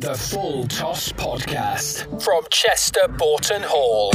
The Full Toss Podcast from Chester Boughton Hall.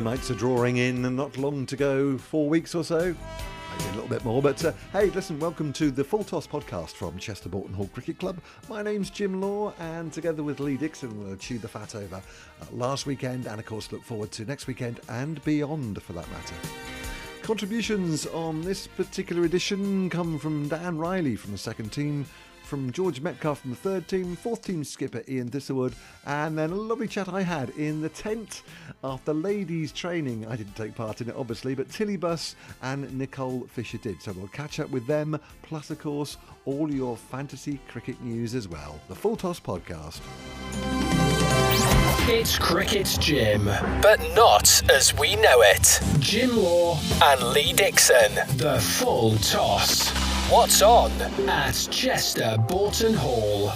The nights are drawing in and not long to go, four weeks or so. Maybe a little bit more, but uh, hey, listen, welcome to the Full Toss podcast from Chester Boughton Hall Cricket Club. My name's Jim Law, and together with Lee Dixon, we'll chew the fat over uh, last weekend and, of course, look forward to next weekend and beyond for that matter. Contributions on this particular edition come from Dan Riley from the second team, from George Metcalf from the third team, fourth team skipper Ian Thistlewood, and then a lovely chat I had in the tent after ladies' training. I didn't take part in it, obviously, but Tilly Buss and Nicole Fisher did. So we'll catch up with them, plus, of course, all your fantasy cricket news as well. The Full Toss Podcast. It's Cricket Jim, but not as we know it. Jim Law and Lee Dixon. The Full Toss. What's on at Chester Boughton Hall?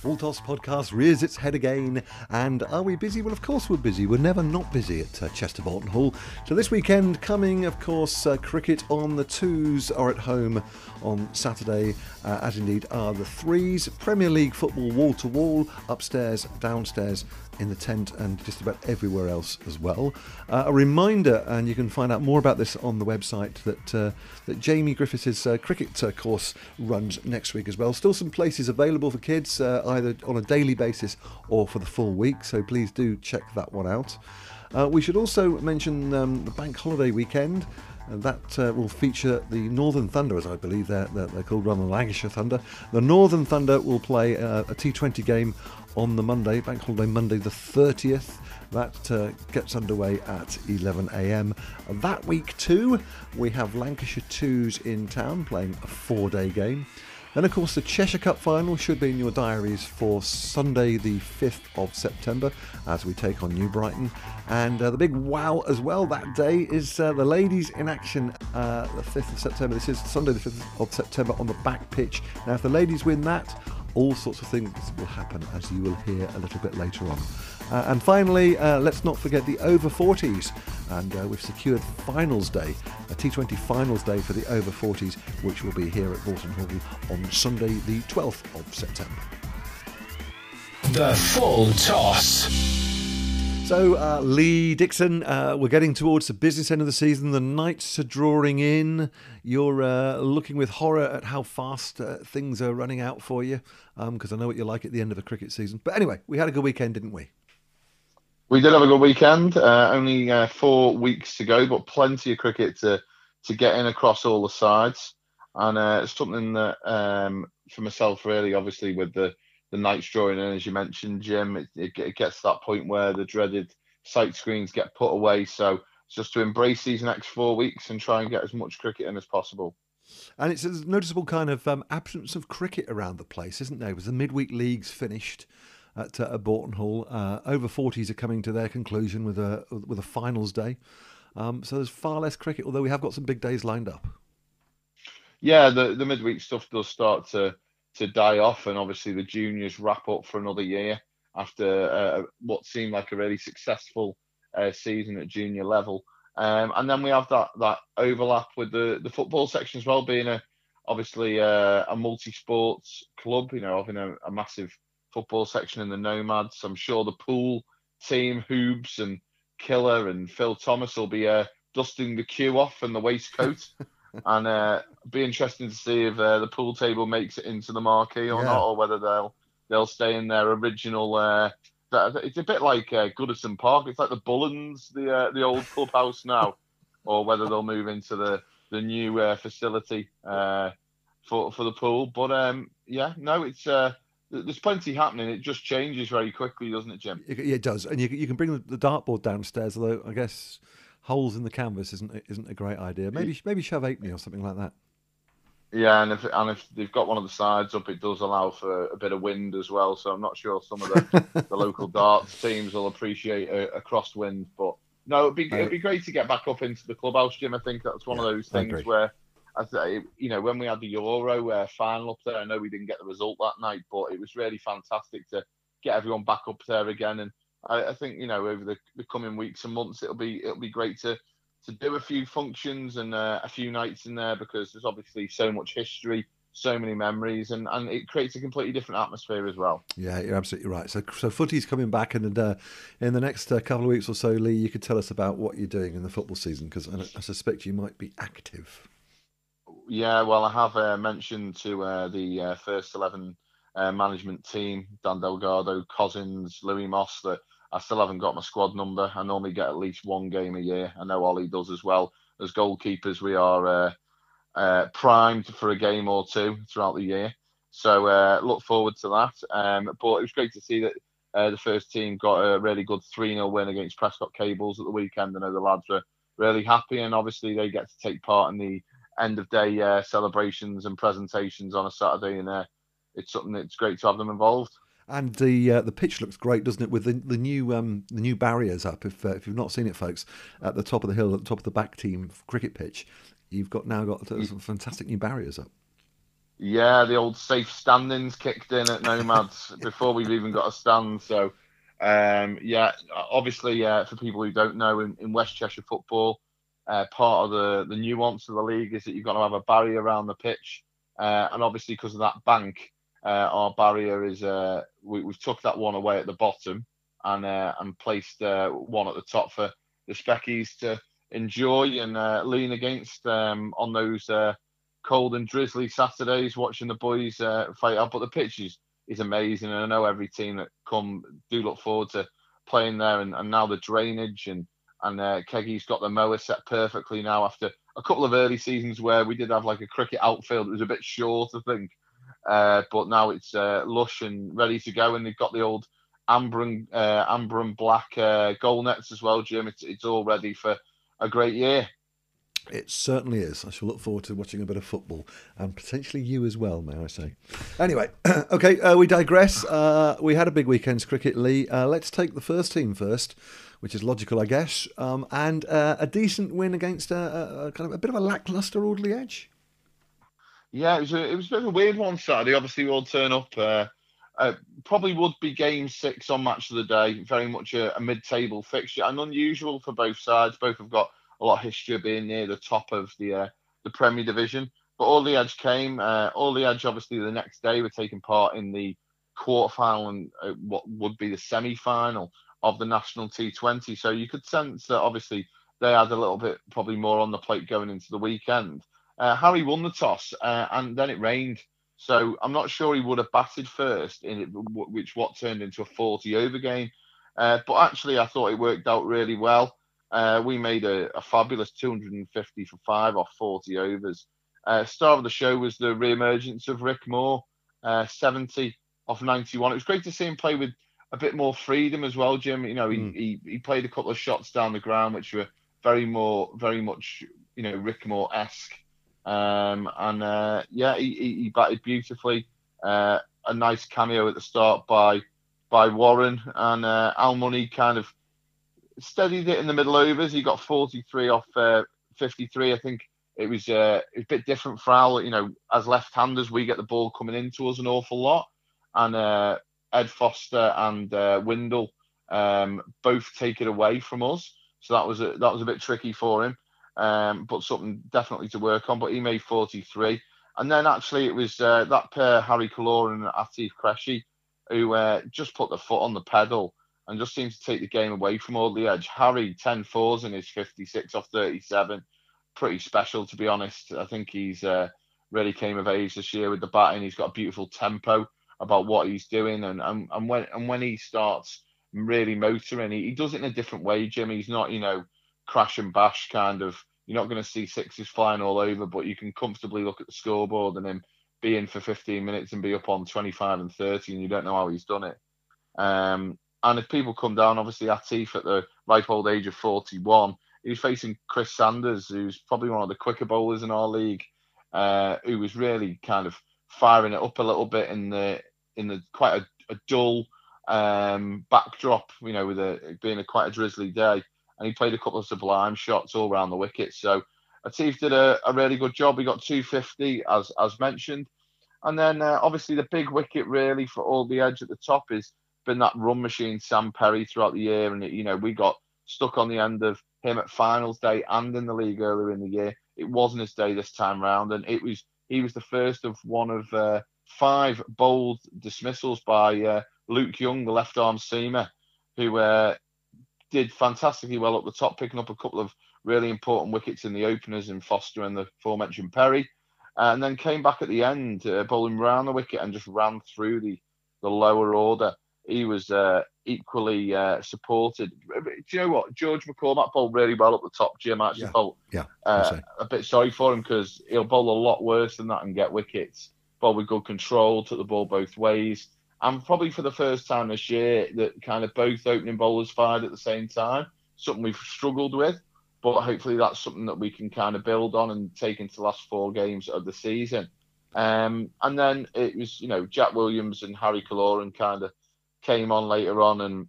Full podcast rears its head again. And are we busy? Well, of course we're busy. We're never not busy at uh, Chester Boughton Hall. So this weekend, coming, of course, uh, cricket on the twos are at home on Saturday, uh, as indeed are the threes. Premier League football wall to wall, upstairs, downstairs, in the tent and just about everywhere else as well. Uh, a reminder, and you can find out more about this on the website, that uh, that Jamie Griffiths' uh, cricket uh, course runs next week as well. Still some places available for kids, uh, either on a daily basis or for the full week, so please do check that one out. We should also mention um, the bank holiday weekend. And that uh, will feature the Northern Thunder, as I believe they're, they're, they're called, rather than Lancashire Thunder. The Northern Thunder will play uh, a T20 game on the Monday, Bank Holiday Monday the 30th. That uh, gets underway at 11am. That week, too, we have Lancashire 2s in town playing a four day game. Then, of course, the Cheshire Cup final should be in your diaries for Sunday, the 5th of September, as we take on New Brighton. And uh, the big wow as well that day is uh, the ladies in action uh, the 5th of September. This is Sunday, the 5th of September on the back pitch. Now, if the ladies win that, all sorts of things will happen, as you will hear a little bit later on. Uh, and finally, uh, let's not forget the over 40s. And uh, we've secured Finals Day, a T20 Finals Day for the over 40s, which will be here at Boughton Hall on Sunday, the 12th of September. The Full Toss. So, uh, Lee Dixon, uh, we're getting towards the business end of the season. The nights are drawing in. You're uh, looking with horror at how fast uh, things are running out for you, because um, I know what you're like at the end of a cricket season. But anyway, we had a good weekend, didn't we? We did have a good weekend. Uh, only uh, four weeks to go, but plenty of cricket to to get in across all the sides, and it's something that um, for myself, really, obviously, with the the nights drawing in, as you mentioned, Jim, it, it, it, gets to that point where the dreaded sight screens get put away. So it's just to embrace these next four weeks and try and get as much cricket in as possible. And it's a noticeable kind of um, absence of cricket around the place, isn't there? Because the midweek leagues finished at, uh, at Boughton Hall. Uh, over 40s are coming to their conclusion with a with a finals day. Um, so there's far less cricket, although we have got some big days lined up. Yeah, the the midweek stuff does start to to die off, and obviously the juniors wrap up for another year after uh, what seemed like a really successful uh, season at junior level. Um, and then we have that that overlap with the the football section as well, being a obviously uh, a multi-sports club. You know, having a, a, massive football section in the Nomads. I'm sure the pool team, Hoobs and Killer and Phil Thomas will be uh, dusting the queue off and the waistcoat. and uh, be interesting to see if uh, the pool table makes it into the marquee or yeah. not, or whether they'll they'll stay in their original. Uh, it's a bit like uh, Goodison Park. It's like the Bullens, the uh, the old clubhouse now, or whether they'll move into the the new uh, facility uh, for for the pool. But um, yeah, no, it's uh, there's plenty happening. It just changes very quickly, doesn't it, Jim? It, it does, and you you can bring the dartboard downstairs. Although I guess holes in the canvas isn't isn't a great idea. Maybe maybe shove ha'penny or something like that. Yeah, and if and if they've got one of the sides up, it does allow for a bit of wind as well. So I'm not sure some of the, the local darts teams will appreciate a, a crosswind. But no, it'd be it'd be great to get back up into the clubhouse, Jim. I think that's one yeah, of those things where, I say, you know, when we had the Euro uh, final up there, I know we didn't get the result that night, but it was really fantastic to get everyone back up there again. And I, I think you know over the, the coming weeks and months, it'll be it'll be great to to do a few functions and uh, a few nights in there because there's obviously so much history, so many memories, and, and it creates a completely different atmosphere as well. Yeah, you're absolutely right. So, so footy's coming back, and uh, in the next uh, couple of weeks or so, Lee, you could tell us about what you're doing in the football season because I, I, suspect you might be active. Yeah, well, I have uh, mentioned to uh, the uh, first eleven management team, Dan Delgado, Cousins, Louis Moss, that I still haven't got my squad number. I normally get at least one game a year. I know Ollie does as well. As goalkeepers, we are uh, uh, primed for a game or two throughout the year. So uh, look forward to that. Um, but it was great to see that uh, the first team got a really good 3 0 win against Prescot Cables at the weekend. I know the lads were really happy, and obviously they get to take part in the end of day uh, celebrations and presentations on a Saturday, and uh, it's something that's great to have them involved. And the uh, the pitch looks great, doesn't it? With the, the new um, the new barriers up. If uh, if you've not seen it, folks, at the top of the hill, at the top of the back team cricket pitch, you've got now got some fantastic new barriers up. Yeah, the old safe standings kicked in at Nomads before we've even got a stand. So, um, yeah, obviously, uh, for people who don't know, in, in West Cheshire football, uh, part of the, the nuance of the league is that you've got to have a barrier around the pitch. Uh, and obviously, because of that bank, uh, our barrier is uh, we, have took that one away at the bottom and uh, and placed uh, one at the top for the Speckies to enjoy and lean against um, on those cold and drizzly Saturdays, watching the boys fight out. But the pitch is, is amazing, and I know every team that come do look forward to playing there. And, and now the drainage and and uh, Keggy's got the mower set perfectly now after a couple of early seasons where we did have like a cricket outfield. It was a bit short, I think. Uh, but now it's uh, lush and ready to go, and they've got the old amber and uh, amber and black uh, goal nets as well, Jim. It's it's all ready for a great year. It certainly is. I shall look forward to watching a bit of football and potentially you as well, may I say. Anyway, okay, uh, we digress. We had a big weekend's cricket, Lee. Let's take the first team first, which is logical, I guess, um, and uh, a decent win against a, a, a, kind of a bit of a lackluster Alderley Edge. Yeah, it was a, it was a bit of a weird one Saturday. Obviously, we'll turn up. Uh, uh, probably would be game six on match of the day. Very much a, a, mid-table fixture and unusual for both sides. Both have got a lot of history of being near the top of the uh, the Premier Division. But Alderley Edge came. Uh, the Edge, obviously, the next day were taking part in the quarterfinal and uh, what would be the semi-final of the National T20. So you could sense that obviously they had a little bit probably more on the plate going into the weekend. Uh, Harry won the toss, uh, and then it rained. So I'm not sure he would have batted first, in it, which what turned into a 40 over game. Uh, but actually, I thought it worked out really well. Uh, we made a, a, fabulous 250 for five off 40 overs. Uh, star of the show was the re-emergence of Rick Moore, uh, 70 off 91. It was great to see him play with a bit more freedom as well, Jim. You know, he, mm. he, he played a couple of shots down the ground, which were very more, very much, you know, Rick Moore esque. Um, and uh, yeah, he, he, batted beautifully. Uh, a nice cameo at the start by by Warren and uh, Al Money kind of steadied it in the middle overs. He got 43 off uh, 53. I think it was uh, a bit different for Al. You know, as left-handers, we get the ball coming into us an awful lot, and uh, Ed Foster and uh, Windle um, both take it away from us. So that was a, that was a bit tricky for him um, but something definitely to work on. But he made 43. And then actually it was uh, that pair, Harry Kalor and Atif Kreshi, who uh, just put the foot on the pedal and just seemed to take the game away from Alderley Edge. Harry, 10 fours in his 56 off 37. Pretty special, to be honest. I think he's uh, really came of age this year with the batting. He's got a beautiful tempo about what he's doing. And, and, and, when, and when he starts really motoring, he, he does it in a different way, Jim. He's not, you know, crash and bash kind of. You're not going to see sixes flying all over, but you can comfortably look at the scoreboard and him be in for 15 minutes and be up on 25 and 30, and you don't know how he's done it. Um, and if people come down, obviously Atif at the ripe old age of 41, he's facing Chris Sanders, who's probably one of the quicker bowlers in our league. uh, who was really kind of firing it up a little bit in the in the quite a, a dull um, backdrop, you know, with it being a quite a drizzly day. And he played a couple of sublime shots all around the wicket. So Atif did a, a really good job. He got 250 as as mentioned. And then uh, obviously the big wicket really for Alderley Edge at the top has been that run machine Sam Perry throughout the year. And you know we got stuck on the end of him at finals day and in the league earlier in the year. It wasn't his day this time round, and it was he was the first of one of uh, five bold dismissals by uh, Luke Young, the left arm seamer, who uh, did fantastically well up the top, picking up a couple of really important wickets in the openers in Foster and the aforementioned Perry, and then came back at the end, uh, bowling round the wicket and just ran through the the lower order. He was uh, equally uh, supported. Do you know what? George McCormack bowled really well up the top. Jim actually Yeah. felt Yeah, uh, a bit sorry for him because he'll bowl a lot worse than that and get wickets. Bowl with good control, took the ball both ways, and probably for the first time this year that kind of both opening bowlers fired at the same time. Something we've struggled with, but hopefully that's something that we can kind of build on and take into the last four games of the season. Um, and then it was, you know, Jack Williams and Harry Kaloran kind of came on later on and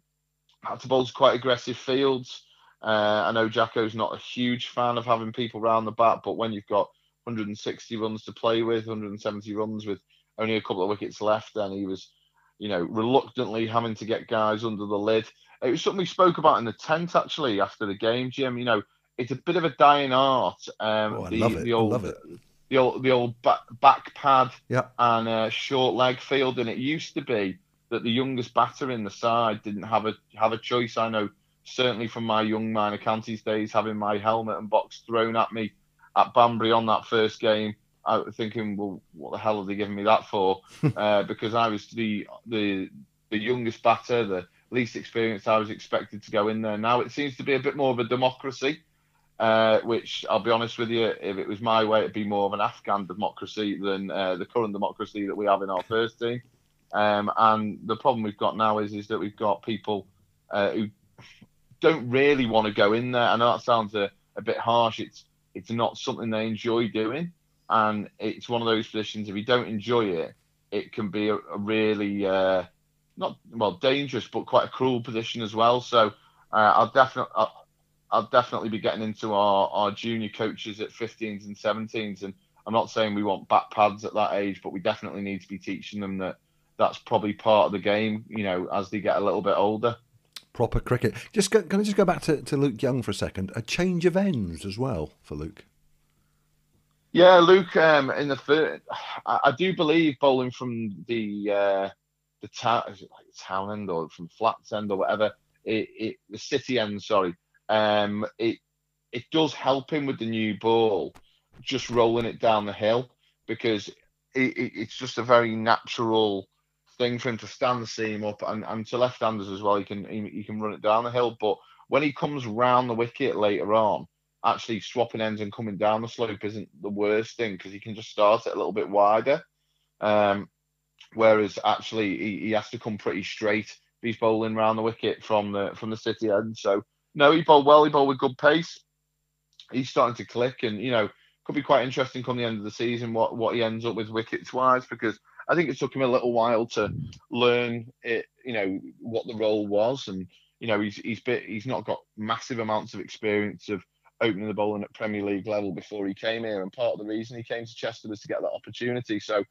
had to bowl to quite aggressive fields. Uh, I know Jacko's not a huge fan of having people round the bat, but when you've got 160 runs to play with, 170 runs with only a couple of wickets left, and he was, you know, reluctantly having to get guys under the lid. It was something we spoke about in the tent actually after the game, Jim. You know, it's a bit of a dying art. Um, Oh, I the, love it. the I love it. The old, the old back, back pad Yeah. and uh, short leg field, and it used to be that the youngest batter in the side didn't have a have a choice. I know certainly from my young minor counties days, having my helmet and box thrown at me at Banbury on that first game, I was thinking, well, what the hell are they giving me that for? uh, because I was the the the youngest batter, the least experienced. I was expected to go in there. Now it seems to be a bit more of a democracy. Uh, which I'll be honest with you, if it was my way, it'd be more of an Afghan democracy than uh, the current democracy that we have in our first team. Um, and the problem we've got now is is that we've got people uh, who don't really want to go in there. I know that sounds a, a bit harsh. It's it's not something they enjoy doing, and it's one of those positions. If you don't enjoy it, it can be a, a really uh, not well dangerous, but quite a cruel position as well. So uh, I'll definitely. I'll, I'll definitely be getting into our, our junior coaches at 15s and 17s, and I'm not saying we want back pads at that age, but we definitely need to be teaching them that that's probably part of the game, you know, as they get a little bit older. Proper cricket. Just go, can I just go back to, to Luke Young for a second? A change of ends as well for Luke. Yeah, Luke. Um, in the third, I, I do believe bowling from the uh, the town, like town end or from flats end or whatever, it, it the city end. Sorry, um, it it does help him with the new ball, just rolling it down the hill because it, it, it's just a very natural thing for him to stand the seam up and, and to left-handers as well. He can he, he can run it down the hill, but when he comes round the wicket later on, actually swapping ends and coming down the slope isn't the worst thing because he can just start it a little bit wider. Um, whereas actually he, he has to come pretty straight. He's bowling round the wicket from the from the city end. So no, he bowled well. He bowled with good pace. He's starting to click, and you know could be quite interesting come the end of the season what what he ends up with wickets wise because I think it took him a little while to learn it. You know what the role was, and you know he's he's bit he's not got massive amounts of experience of opening the bowling at Premier League level before he came here, and part of the reason he came to Chester was to get that opportunity. So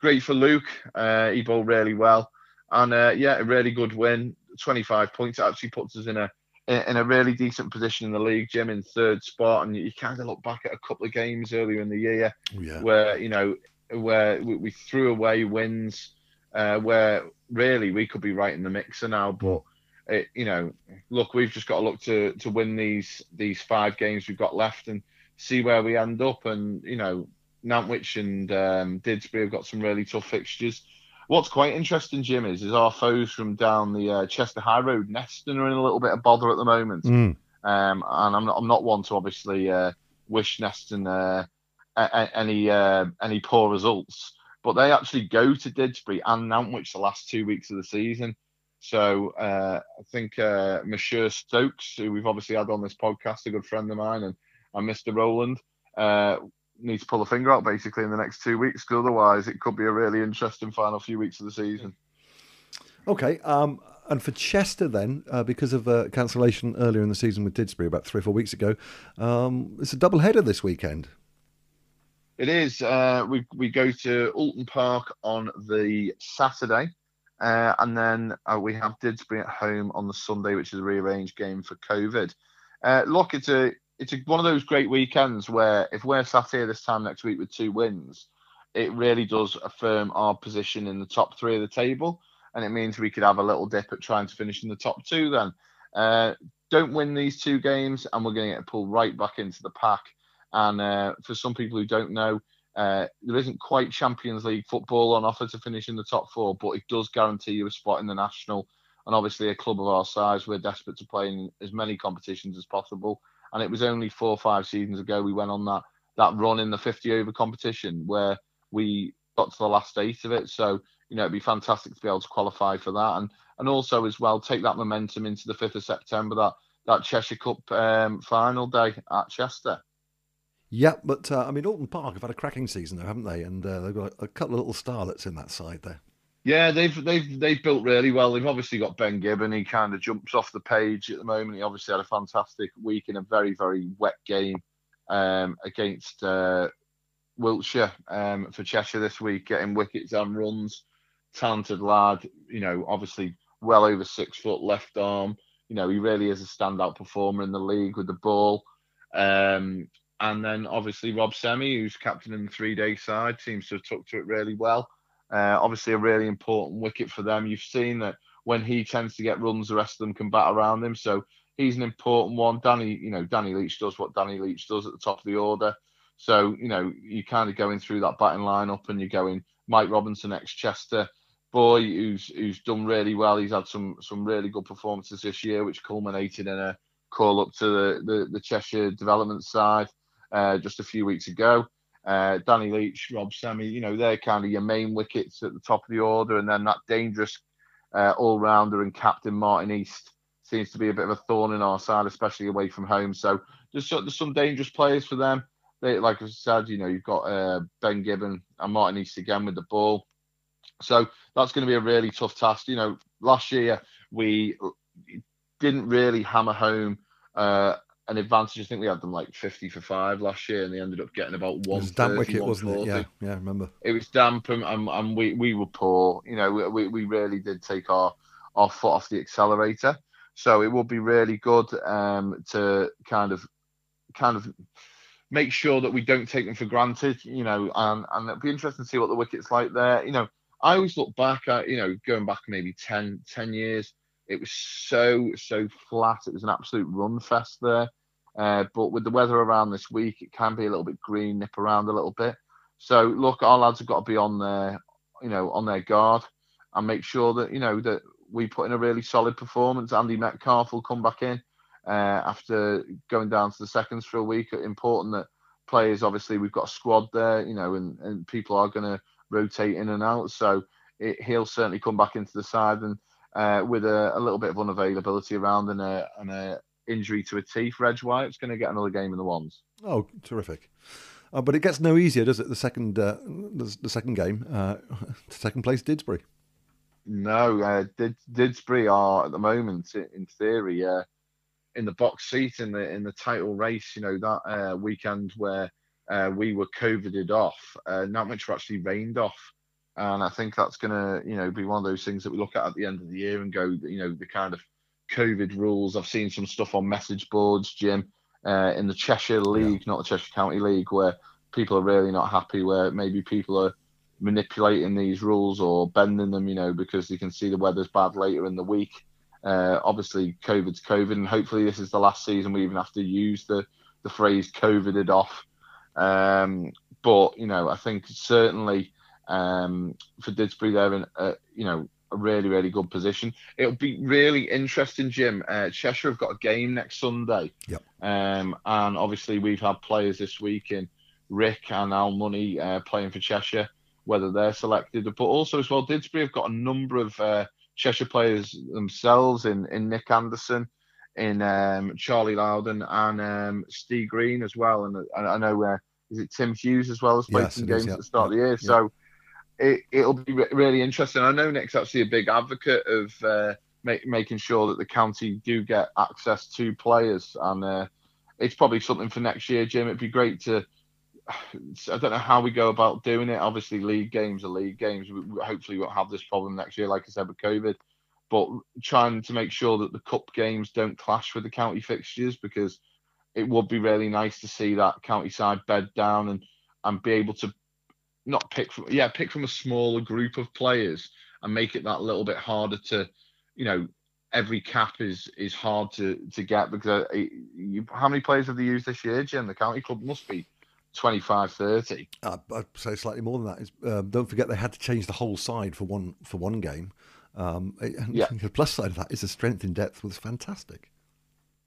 great for Luke. Uh, he bowled really well, and uh, yeah, a really good win. 25 points actually puts us in a in a really decent position in the league, Jim, in third spot. And you kind of look back at a couple of games earlier in the year yeah. where you know where we, we threw away wins, uh, where really we could be right in the mixer now. But it, you know, look, we've just got to look to to win these these five games we've got left and see where we end up. And you know, Nantwich and um, Didsbury have got some really tough fixtures. What's quite interesting, Jim, is is our foes from down the uh, Chester High Road, Neston, are in a little bit of bother at the moment. Mm. Um, and I'm not, I'm not one to obviously uh, wish Neston uh, any uh, any poor results, but they actually go to Didsbury and Nantwich the last two weeks of the season. So uh, I think uh, Monsieur Stokes, who we've obviously had on this podcast, a good friend of mine, and, and Mr. Rowland, uh, need to pull a finger out basically in the next two weeks, because otherwise it could be a really interesting final few weeks of the season. Okay. Um, and for Chester, then, uh, because of a cancellation earlier in the season with Didsbury about three or four weeks ago, um, it's a double header this weekend. It is. Uh, we we go to Oulton Park on the Saturday, uh, and then uh, we have Didsbury at home on the Sunday, which is a rearranged game for COVID. Uh, look, it's a it's a, one of those great weekends where if we're sat here this time next week with two wins, it really does affirm our position in the top three of the table, and it means we could have a little dip at trying to finish in the top two. Then, uh, don't win these two games, and we're going to get pulled right back into the pack and uh, for some people who don't know, uh, there isn't quite Champions League football on offer to finish in the top four, but it does guarantee you a spot in the national. And obviously, a club of our size, we're desperate to play in as many competitions as possible. And it was only four or five seasons ago we went on that that run in the 50 over competition where we got to the last eight of it. So you know it'd be fantastic to be able to qualify for that, and and also as well take that momentum into the 5th of September that that Cheshire Cup um, final day at Chester. Yeah, but uh, I mean, Oulton Park have had a cracking season, though, haven't they? And uh, they've got a couple of little starlets in that side there. Yeah, they've they've they've built really well. They've obviously got Ben Gibbon. He kind of jumps off the page at the moment. He obviously had a fantastic week in a very very wet game um, against uh, Wiltshire um, for Cheshire this week, getting wickets and runs. Talented lad, you know, obviously well over six foot left arm. You know, he really is a standout performer in the league with the ball. Um, and then obviously Rob Semi, who's captain in the three day side, seems to have took to it really well. Uh, obviously, a really important wicket for them. You've seen that when he tends to get runs, the rest of them can bat around him. So he's an important one. Danny, you know, Danny Leach does what Danny Leach does at the top of the order. So, you know, you kind of going through that batting lineup and you're going Mike Robinson, ex Chester boy, who's who's done really well. He's had some some really good performances this year, which culminated in a call up to the, the, the Cheshire development side uh, just a few weeks ago. Uh, Danny Leach, Rob Semi, you know, they're kind of your main wickets at the top of the order. And then that dangerous uh, all rounder and captain Martin East seems to be a bit of a thorn in our side, especially away from home. So there's, there's some dangerous players for them. They, like I said, you know, you've got uh, Ben Gibbon and Martin East again with the ball. So that's going to be a really tough task. You know, last year we didn't really hammer home uh, an advantage. I think we had them like 50 for five last year, and they ended up getting about one. It was damp wicket, wasn't it? Yeah, yeah, I remember. It was damp, and, and, and we, we were poor. You know, we, we really did take our, our foot off the accelerator. So it would be really good um, to kind of kind of make sure that we don't take them for granted. You know, and and it'd be interesting to see what the wicket's like there. You know, I always look back at you know going back maybe 10, 10 years. It was so so flat. It was an absolute run fest there. Uh, but with the weather around this week, it can be a little bit green, nip around a little bit. So look, our lads have got to be on their, you know, on their guard and make sure that you know that we put in a really solid performance. Andy Metcalf will come back in uh, after going down to the seconds for a week. Important that players, obviously, we've got a squad there, you know, and, and people are going to rotate in and out. So it, he'll certainly come back into the side and uh, with a, a, little bit of unavailability around and a, and a injury to Atif, Reg Wyatt's going to get another game in the ones. Oh, terrific! Uh, but it gets no easier, does it? The second, uh, the, the, second game, uh, second place, Didsbury. No, uh, Did, Didsbury are at the moment, in theory, uh, in the box seat in the in the title race. You know that uh, weekend where uh, we were COVIDed off, not much actually rained off. And I think that's going to, you know, be one of those things that we look at at the end of the year and go, you know, the kind of COVID rules. I've seen some stuff on message boards, Jim, uh, in the Cheshire League, yeah. not the Cheshire County League, where people are really not happy, where maybe people are manipulating these rules or bending them, you know, because they can see the weather's bad later in the week. Uh, obviously, COVID's COVID, and hopefully this is the last season we even have to use the, the phrase COVIDed off. Um, but, you know, I think certainly um, for Didsbury there, in, uh, you know, a really, really good position. It'll be really interesting, Jim. Uh, Cheshire have got a game next Sunday. Yep. Um, and obviously, we've had players this week in Rick and Al Money uh, playing for Cheshire, whether they're selected. But also, as well, Didsbury have got a number of uh, Cheshire players themselves in, in Nick Anderson, in um, Charlie Loudon, and um, Steve Green as well. And I, I know where is it Tim Hughes as well as played Yes, some is, games yeah. at the start of the year. Yeah. So it, it'll be re- really interesting. I know Nick's actually a big advocate of uh, ma- making sure that the county do get access to players, and uh, it's probably something for next year, Jim. It'd be great to. I don't know how we go about doing it. Obviously, league games are league games. We- hopefully, we won't have this problem next year, like I said with COVID. But trying to make sure that the cup games don't clash with the county fixtures because it would be really nice to see that county side bed down and and be able to not pick from yeah pick from a smaller group of players and make it that little bit harder to you know every cap is is hard to to get because uh, you, how many players have they used this year jim the county club must be 25 30 Uh, I'd say slightly more than that. Is, um, don't forget they had to change the whole side for one for one game. Um, and Yeah. the plus side of that is the strength in depth was fantastic.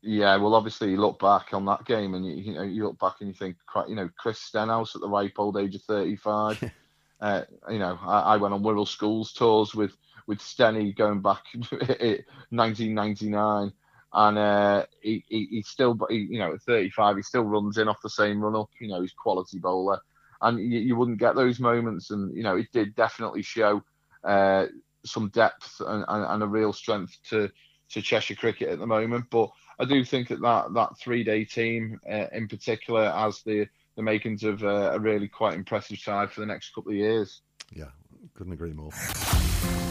Yeah well obviously you look back on that game and you, you know you look back and you think you know chris stenhouse at the ripe old age of 35 uh, you know I, I went on wirral schools tours with with Stenny going back 1999 and uh, he, he, he still he, you know at 35 he still runs in off the same run up you know he's quality bowler. And you, you wouldn't get those moments and you know it did definitely show uh, some depth and, and, and a real strength to to Cheshire cricket at the moment. But I do think that that, that three day team uh, in particular has the the makings of uh, a really quite impressive side for the next couple of years. Yeah, couldn't agree more.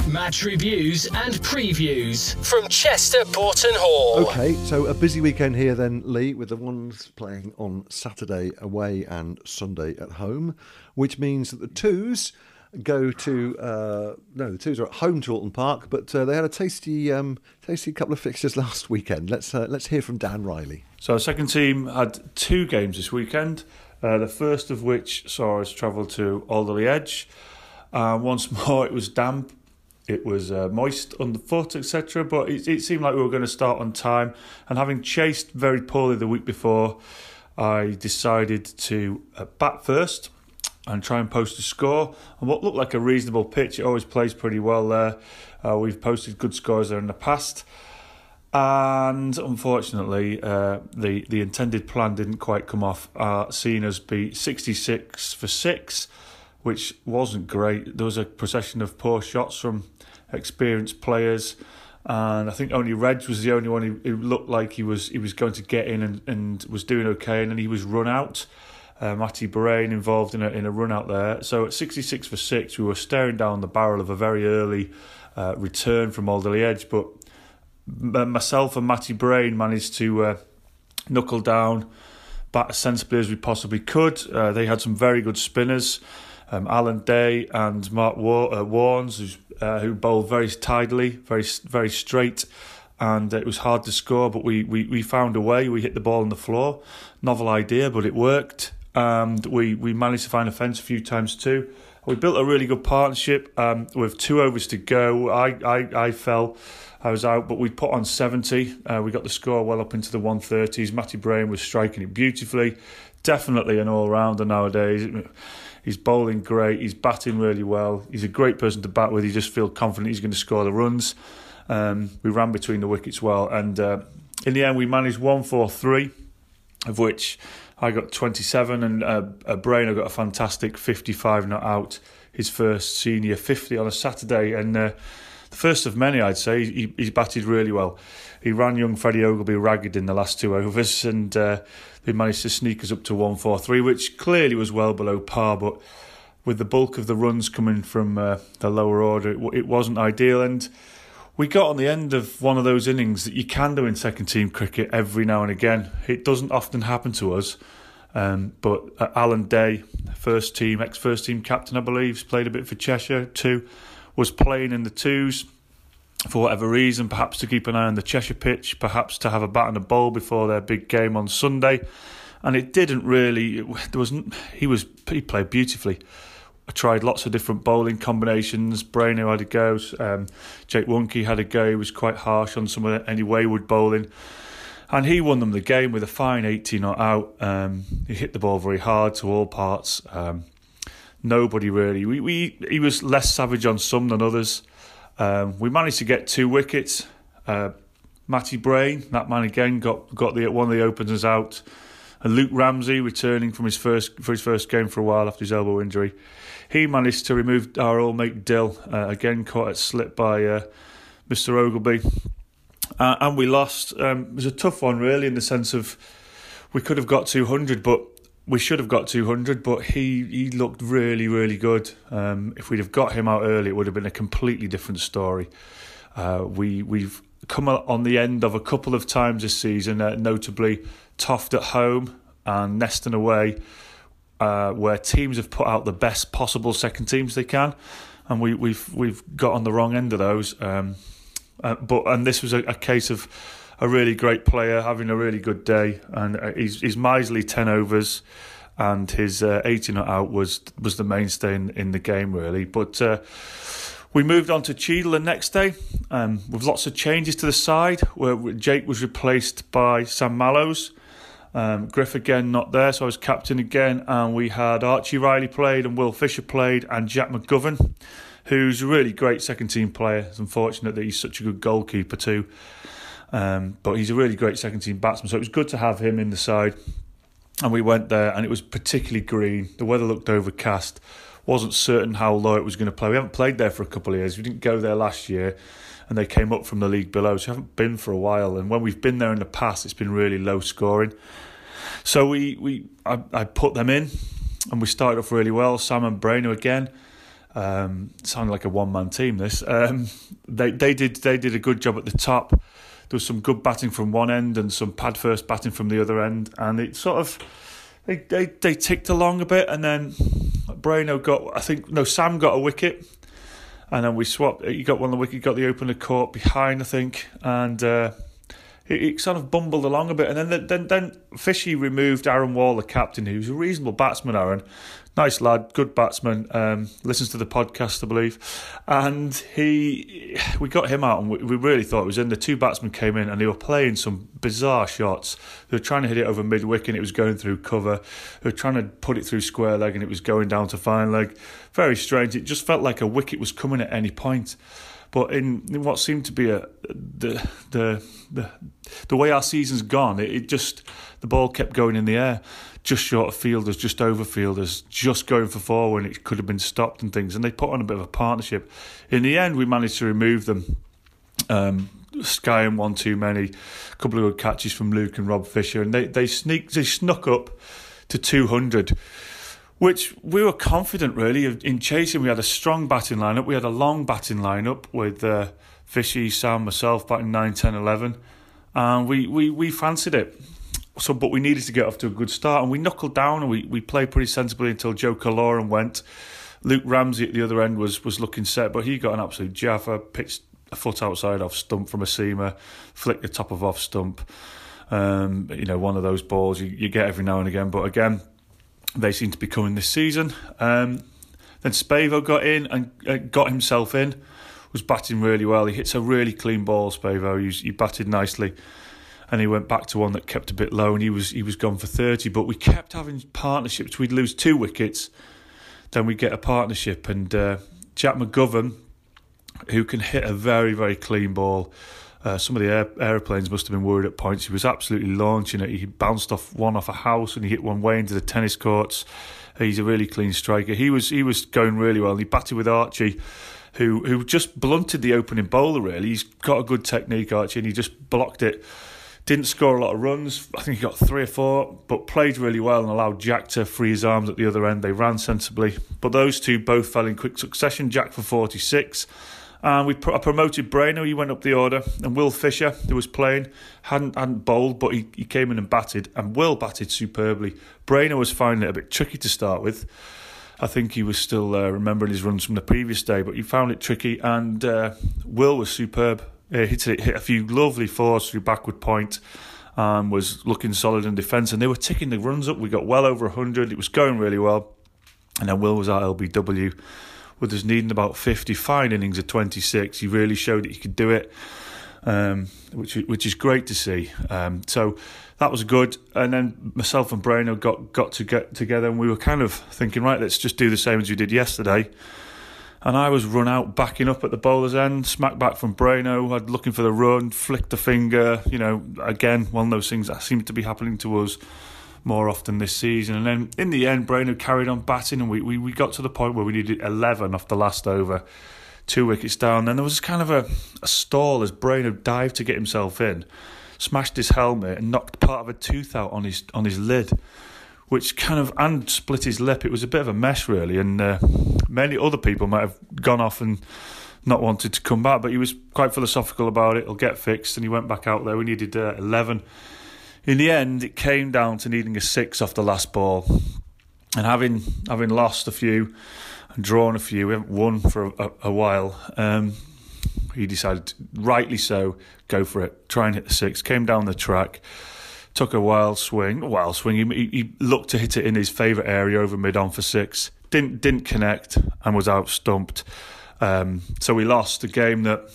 Match reviews and previews from Chester Boughton Hall. Okay, so a busy weekend here then, Lee, with the ones playing on Saturday away and Sunday at home, which means that the twos go to uh, no, the twos are at home to Oulton Park, but uh, they had a tasty, um, tasty couple of fixtures last weekend. Let's uh, let's hear from Dan Riley. So our second team had two games this weekend. Uh, the first of which saw us travel to Alderley Edge. Once more, it was damp. It was uh, moist underfoot, etc. But it, it seemed like we were going to start on time. And having chased very poorly the week before, I decided to uh, bat first and try and post a score on what looked like a reasonable pitch. It always plays pretty well there. Uh, we've posted good scores there in the past. And unfortunately, uh, the the intended plan didn't quite come off. Uh, seeing us beat 66 for six, which wasn't great. There was a procession of poor shots from experienced players, and I think only Reg was the only one who, who looked like he was he was going to get in and, and was doing okay, and then he was run out. Uh, Matty Brain involved in a in a run out there. So at 66 for six, we were staring down the barrel of a very early uh, return from Alderley Edge, but myself and Matty Brain managed to uh, knuckle down, bat as sensibly as we possibly could. Uh, they had some very good spinners, um, Alan Day and Mark War- uh, Warnes, uh, who bowled very tidily, very very straight, and it was hard to score. But we, we, we found a way. We hit the ball on the floor. Novel idea, but it worked. And we, we managed to find a fence a few times too. We built a really good partnership um, with two overs to go. I, I, I fell. I was out, but we put on 70. Uh, we got the score well up into the 130s. Matty Brain was striking it beautifully. Definitely an all rounder nowadays. He's bowling great. He's batting really well. He's a great person to bat with. You just feel confident he's going to score the runs. Um, we ran between the wickets well, and uh, in the end, we managed 143, of which I got 27, and uh, uh, Brainer got a fantastic 55 not out, his first senior 50 on a Saturday, and uh, the first of many, I'd say. He, he's batted really well. He ran young Freddie Ogilvie ragged in the last two overs, and uh, they managed to sneak us up to 143, which clearly was well below par, but with the bulk of the runs coming from uh, the lower order, it, it wasn't ideal, and we got on the end of one of those innings that you can do in second team cricket every now and again. It doesn't often happen to us. Um, but uh, Alan Day, first team, ex first team captain, I believe, played a bit for Cheshire too, was playing in the twos for whatever reason, perhaps to keep an eye on the Cheshire pitch, perhaps to have a bat and a bowl before their big game on Sunday. And it didn't really. There wasn't. He was. He played beautifully. I tried lots of different bowling combinations. Braino had a go. Um, Jake Wonky had a go. He was quite harsh on some of the, any wayward bowling. And he won them the game with a fine 80 not out. Um, he hit the ball very hard to all parts. Um, nobody really. We, we He was less savage on some than others. Um, we managed to get two wickets. Uh, Matty Brain, that man again, got, got the one of the openers out And Luke Ramsey, returning from his first for his first game for a while after his elbow injury, he managed to remove our old mate Dill uh, again, caught it slip by uh, Mr. Ogilby, uh, and we lost. Um, it was a tough one, really, in the sense of we could have got 200, but we should have got 200, but he, he looked really, really good. Um, if we'd have got him out early, it would have been a completely different story. Uh, we, we've come on the end of a couple of times this season, uh, notably Toft at home and Neston away, uh, where teams have put out the best possible second teams they can, and we, we've we've got on the wrong end of those. Um, uh, but and this was a, a case of a really great player having a really good day, and uh, his, his miserly ten overs and his uh, 80 not out was was the mainstay in, in the game really. But uh, we moved on to Cheadle the next day um, with lots of changes to the side, where Jake was replaced by Sam Mallows. Um, Griff again not there, so I was captain again, and we had Archie Riley played and Will Fisher played and Jack McGovern, who's a really great second team player. It's unfortunate that he's such a good goalkeeper too. Um, but he's a really great second team batsman, so it was good to have him in the side. And we went there, and it was particularly green. The weather looked overcast. Wasn't certain how low it was going to play. We haven't played there for a couple of years. We didn't go there last year, and they came up from the league below, so we haven't been for a while. And when we've been there in the past, it's been really low scoring. So we, we I, I put them in, and we started off really well. Sam and Braino again. Um, sounded like a one man team. This um, they they did they did a good job at the top there was some good batting from one end and some pad first batting from the other end, and it sort of they they, they ticked along a bit, and then Braino got I think no Sam got a wicket, and then we swapped. He got one of the wicket, got the opener caught behind I think, and. Uh, it, it sort of bumbled along a bit, and then then then Fishy removed Aaron Wall, the captain, who's a reasonable batsman. Aaron, nice lad, good batsman. Um, listens to the podcast, I believe, and he we got him out, and we, we, really thought it was in. The two batsmen came in, and they were playing some bizarre shots. They were trying to hit it over mid wicket, and it was going through cover. They were trying to put it through square leg, and it was going down to fine leg. Very strange. It just felt like a wicket was coming at any point. But in, in what seemed to be a the the the, the way our season's gone, it, it just the ball kept going in the air just short of fielders, just over fielders, just going for four when it could have been stopped and things. And they put on a bit of a partnership. In the end, we managed to remove them. Um, Sky and one too many, a couple of good catches from Luke and Rob Fisher, and they they sneaked they snuck up to 200, which we were confident really in chasing. We had a strong batting lineup, we had a long batting lineup with uh, Fishy, Sam, myself batting 9, 10, 11, and we we we fancied it so, but we needed to get off to a good start, and we knuckled down and we, we played pretty sensibly until Joe Kaloran went. Luke Ramsey at the other end was was looking set, but he got an absolute jaffa, pitched a foot outside off stump from a seamer, flicked the top of off stump. Um, you know, one of those balls you, you get every now and again, but again, they seem to be coming this season. Um, then Spavo got in and uh, got himself in, was batting really well. He hits a really clean ball, Spavo. He, he batted nicely and he went back to one that kept a bit low, and he was he was gone for thirty. But we kept having partnerships. We'd lose two wickets, then we'd get a partnership, and uh, Jack McGovern, who can hit a very very clean ball. Uh, some of the air, aeroplanes must have been worried at points. He was absolutely launching it. He bounced off one off a house and he hit one way into the tennis courts. He's a really clean striker. He was he was going really well. He batted with Archie, who who just blunted the opening bowler. Really, he's got a good technique, Archie, and he just blocked it didn't score a lot of runs. I think he got three or four, but played really well and allowed Jack to free his arms at the other end. They ran sensibly. But those two both fell in quick succession. Jack for 46. And we I promoted Braino, he went up the order, and Will Fisher, who was playing, hadn't hadn't bowled, but he, he came in and batted, and Will batted superbly. Braino was finding it a bit tricky to start with. I think he was still uh, remembering his runs from the previous day, but he found it tricky, and uh, Will was superb. Uh, hit, hit a few lovely fours through backward point and was looking solid in defence. And they were ticking the runs up. We got well over 100. It was going really well. And then Will was at LBW with us needing about 50. Fine innings of 26. He really showed that he could do it. Um, which which is great to see. Um, so that was good. And then myself and Braino got got to get together, and we were kind of thinking, right, let's just do the same as we did yesterday and I was run out backing up at the bowler's end, smack back from Braino. I'd looking for the run, flicked the finger. You know, again, one of those things that seemed to be happening to us more often this season. And then in the end, Brainerd carried on batting, and we, we, we got to the point where we needed 11 off the last over, two wickets down. Then there was kind of a, a stall as Brainerd dived to get himself in, smashed his helmet, and knocked part of a tooth out on his on his lid. Which kind of and split his lip. It was a bit of a mess, really, and uh, many other people might have gone off and not wanted to come back, but he was quite philosophical about it. It'll get fixed, and he went back out there. We needed uh, 11 in the end, it came down to needing a six off the last ball, and having having lost a few and drawn a few, we haven't won for a, a, while. Um, he decided, rightly so, go for it, try and hit the six. Came down the track, took a wild swing, wild swing. He, he looked to hit it in his favourite area over mid on for six. Didn't didn't connect and was out stumped. Um, so we lost a game that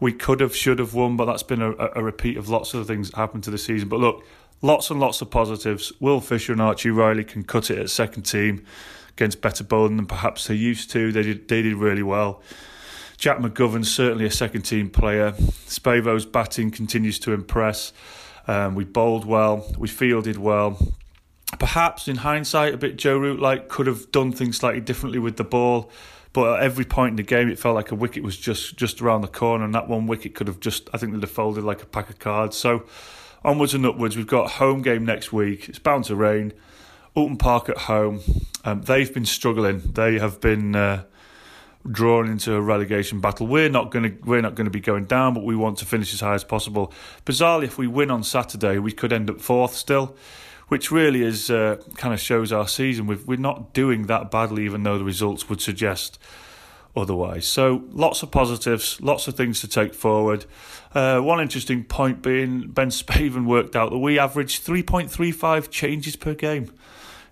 we could have, should have won, but that's been a, a repeat of lots of things that happened to the season. But look, lots and lots of positives. Will Fisher and Archie Riley can cut it at second team against better bowling than perhaps they used to. They did, they did really well. Jack McGovern's certainly a second team player. Spavo's batting continues to impress. Um, we bowled well, we fielded well. Perhaps in hindsight, a bit Joe Root like could have done things slightly differently with the ball. But at every point in the game, it felt like a wicket was just just around the corner, and that one wicket could have just, I think, they'd have folded like a pack of cards. So onwards and upwards. We've got home game next week. It's bound to rain. Oulton Park at home. Um, they've been struggling. They have been uh, drawn into a relegation battle. We're not going to we're not going to be going down, but we want to finish as high as possible. Bizarrely, if we win on Saturday, we could end up fourth still which really is uh, kind of shows our season. we we're not doing that badly, even though the results would suggest otherwise. So lots of positives, lots of things to take forward. Uh, one interesting point being Ben Spaven worked out that we average 3.35 changes per game.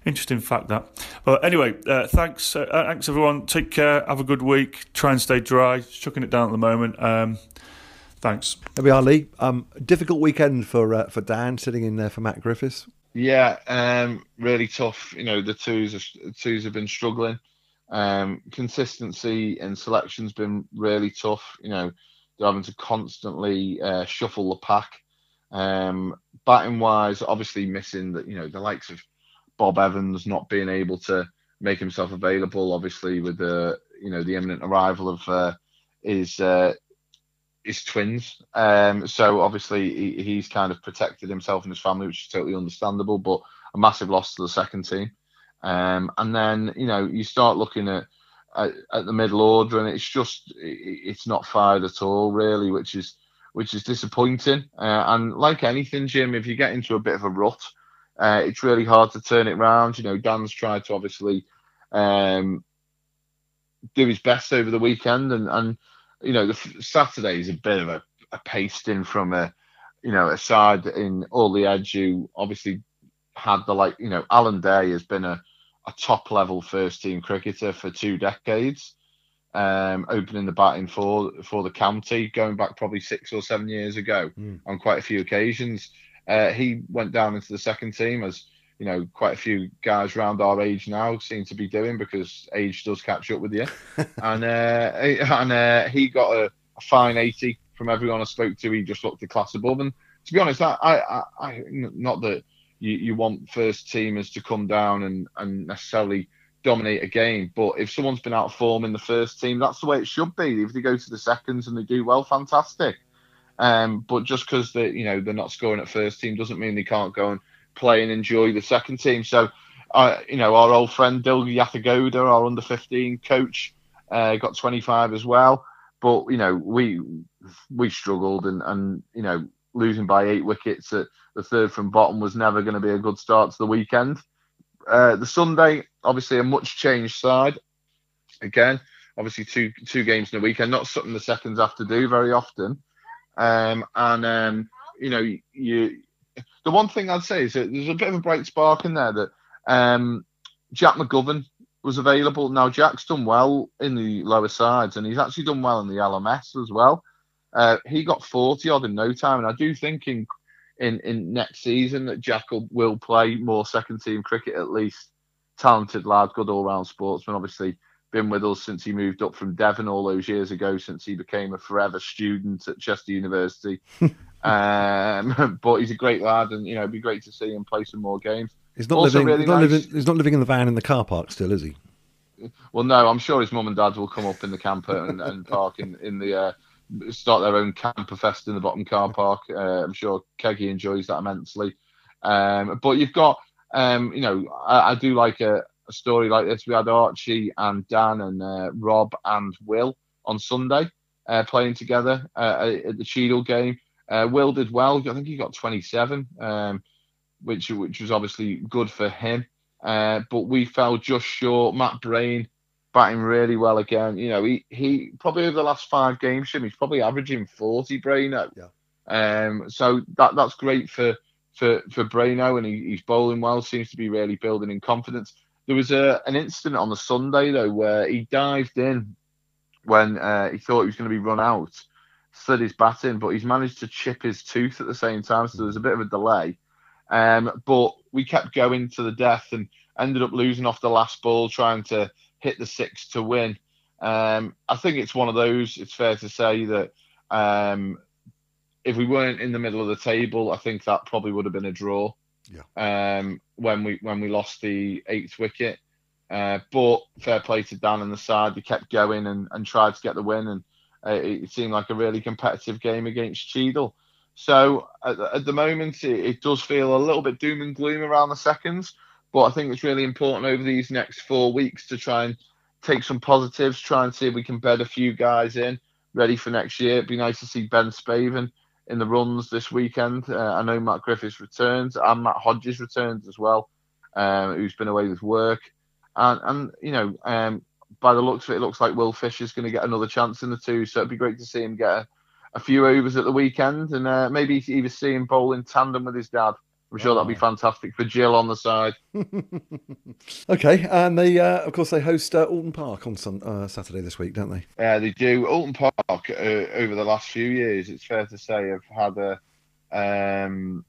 Interesting fact that. But anyway, uh, thanks, uh, thanks everyone. Take care. Have a good week. Try and stay dry. Chucking it down at the moment. Um, thanks. There we are, Lee. Um, difficult weekend for uh, for Dan sitting in there for Matt Griffiths. Yeah, um, really tough. You know, the twos are, twos have been struggling. Um, consistency and selection's been really tough. You know, they're having to constantly uh, shuffle the pack. Um, batting wise, obviously missing that. You know, the likes of Bob Evans not being able to make himself available. Obviously, with the you know the imminent arrival of uh, his uh, his twins. Um, so obviously he, he's kind of protected himself and his family, which is totally understandable. But a massive loss to the second team. Um, and then you know you start looking at, at, at the middle order, and it's just it's not fired at all, really, which is which is disappointing. Uh, and like anything, Jim, if you get into a bit of a rut, uh, it's really hard to turn it around. You know, Dan's tried to obviously um, do his best over the weekend, and and you know, the Saturday is a bit of a, a pasting from a, you know, a side in Alderley Edge who obviously had the like, you know, Alan Day has been a, a top level first team cricketer for two decades, um, opening the batting for for the county, going back probably six or seven years ago mm. on quite a few occasions. Uh, he went down into the second team as you know, quite a few guys around our age now seem to be doing because age does catch up with you. and uh, and uh, he got a, a, fine 80 from everyone I spoke to. He just looked a class above. And to be honest, I, I, I not that you, you want first teamers to come down and, and necessarily dominate a game, but if someone's been out of form in the first team, that's the way it should be. If they go to the seconds and they do well, fantastic. Um, but just because they, you know, they're not scoring at first team doesn't mean they can't go and play and enjoy the second team. So, uh, you know, our old friend Dil Yathagoda, our under 15 coach, uh, got 25 as well. But, you know, we we struggled and, and, you know, losing by eight wickets at the third from bottom was never going to be a good start to the weekend. Uh, the Sunday, obviously, a much changed side. Again, obviously, two two games in a weekend, not something the seconds have to do very often. Um, and um, you know, you the one thing I'd say is that there's a bit of a bright spark in there that um, Jack McGovern was available. Now Jack's done well in the lower sides, and he's actually done well in the LMS as well. Uh, he got 40 odd in no time, and I do think in in, in next season that Jack will, will play more second team cricket at least. Talented lad, good all round sportsman. Obviously, been with us since he moved up from Devon all those years ago, since he became a forever student at Chester University. Um, but he's a great lad, and you know, it'd be great to see him play some more games. He's not living. Really he's, not nice. living he's not living in the van in the car park still, is he? Well, no. I'm sure his mum and dad will come up in the camper and, and park in in the. Uh, start their own camper fest in the bottom car park. Uh, I'm sure Keggy enjoys that immensely. Um, but you've got, um, you know, I, I do like a, a, story like this. We had Archie and Dan and uh, Rob and Will on Sunday uh, playing together uh, at the Cheadle game. Uh, Will did well. I think he got 27, um, which which was obviously good for him. Uh, but we fell just short. Matt Brain batting really well again. You know, he he probably over the last five games, him he's probably averaging 40 Braino. Yeah. Um, so that that's great for for for Braino, and he, he's bowling well. Seems to be really building in confidence. There was a an incident on the Sunday though where he dived in when uh, he thought he was going to be run out, slid his bat in, but he's managed to chip his tooth at the same time. So there's a bit of a delay. Um, but we kept going to the death and ended up losing off the last ball, trying to hit the six to win. Um, I think it's one of those. It's fair to say that um, if we weren't in the middle of the table, I think that probably would have been a draw. Yeah. Um, when we when we lost the eighth wicket, uh, but fair play to Dan and the side. They kept going and, and tried to get the win, and uh, it seemed like a really competitive game against Cheadle. So at, at the moment, it, it, does feel a little bit doom and gloom around the seconds, but I think it's really important over these next four weeks to try and take some positives, try and see if we can bed a few guys in ready for next year. It'd be nice to see Ben Spaven in the runs this weekend. Uh, I know Matt Griffiths returns and Matt Hodges returns as well, um, who's been away with work. And, and you know, um, by the looks of it, it looks like Will Fisher's going to get another chance in the two. So it'd be great to see him get a, a few overs at the weekend and uh, maybe even see him bowl in tandem with his dad. I'm sure that'd be oh. fantastic for Jill on the side. okay, and they, uh, of course, they host uh, Oulton Park on some, uh, Saturday this week, don't they? Yeah, they do. Oulton Park uh, over the last few years, it's fair to say, have had a um,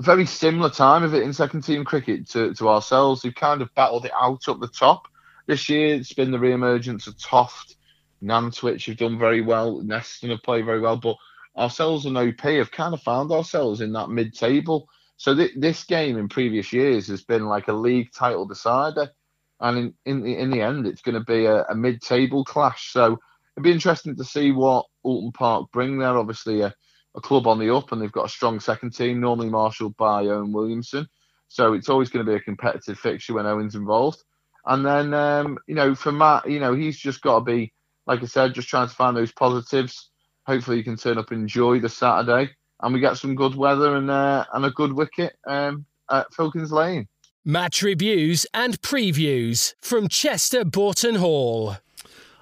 very similar time of it in second team cricket to, to ourselves. We've kind of battled it out up the top. This year, it's been the re-emergence of Toft, Nantwich have done very well, Neston have played very well, but ourselves and OP have kind of found ourselves in that mid-table. So th- this game in previous years has been like a league title decider, and in in the, in the end, it's going to be a, a mid-table clash. So it'd be interesting to see what Oulton Park bring there. Obviously, a a club on the up and they've got a strong second team, normally marshalled by Owen Williamson. So it's always going to be a competitive fixture when Owen's involved. And then, um, you know, for Matt, you know, he's just got to be, like I said, just trying to find those positives. Hopefully, he can turn up and enjoy the Saturday, and we get some good weather and uh, and a good wicket um, at Filkins Lane. Match reviews and previews from Chester Boughton Hall.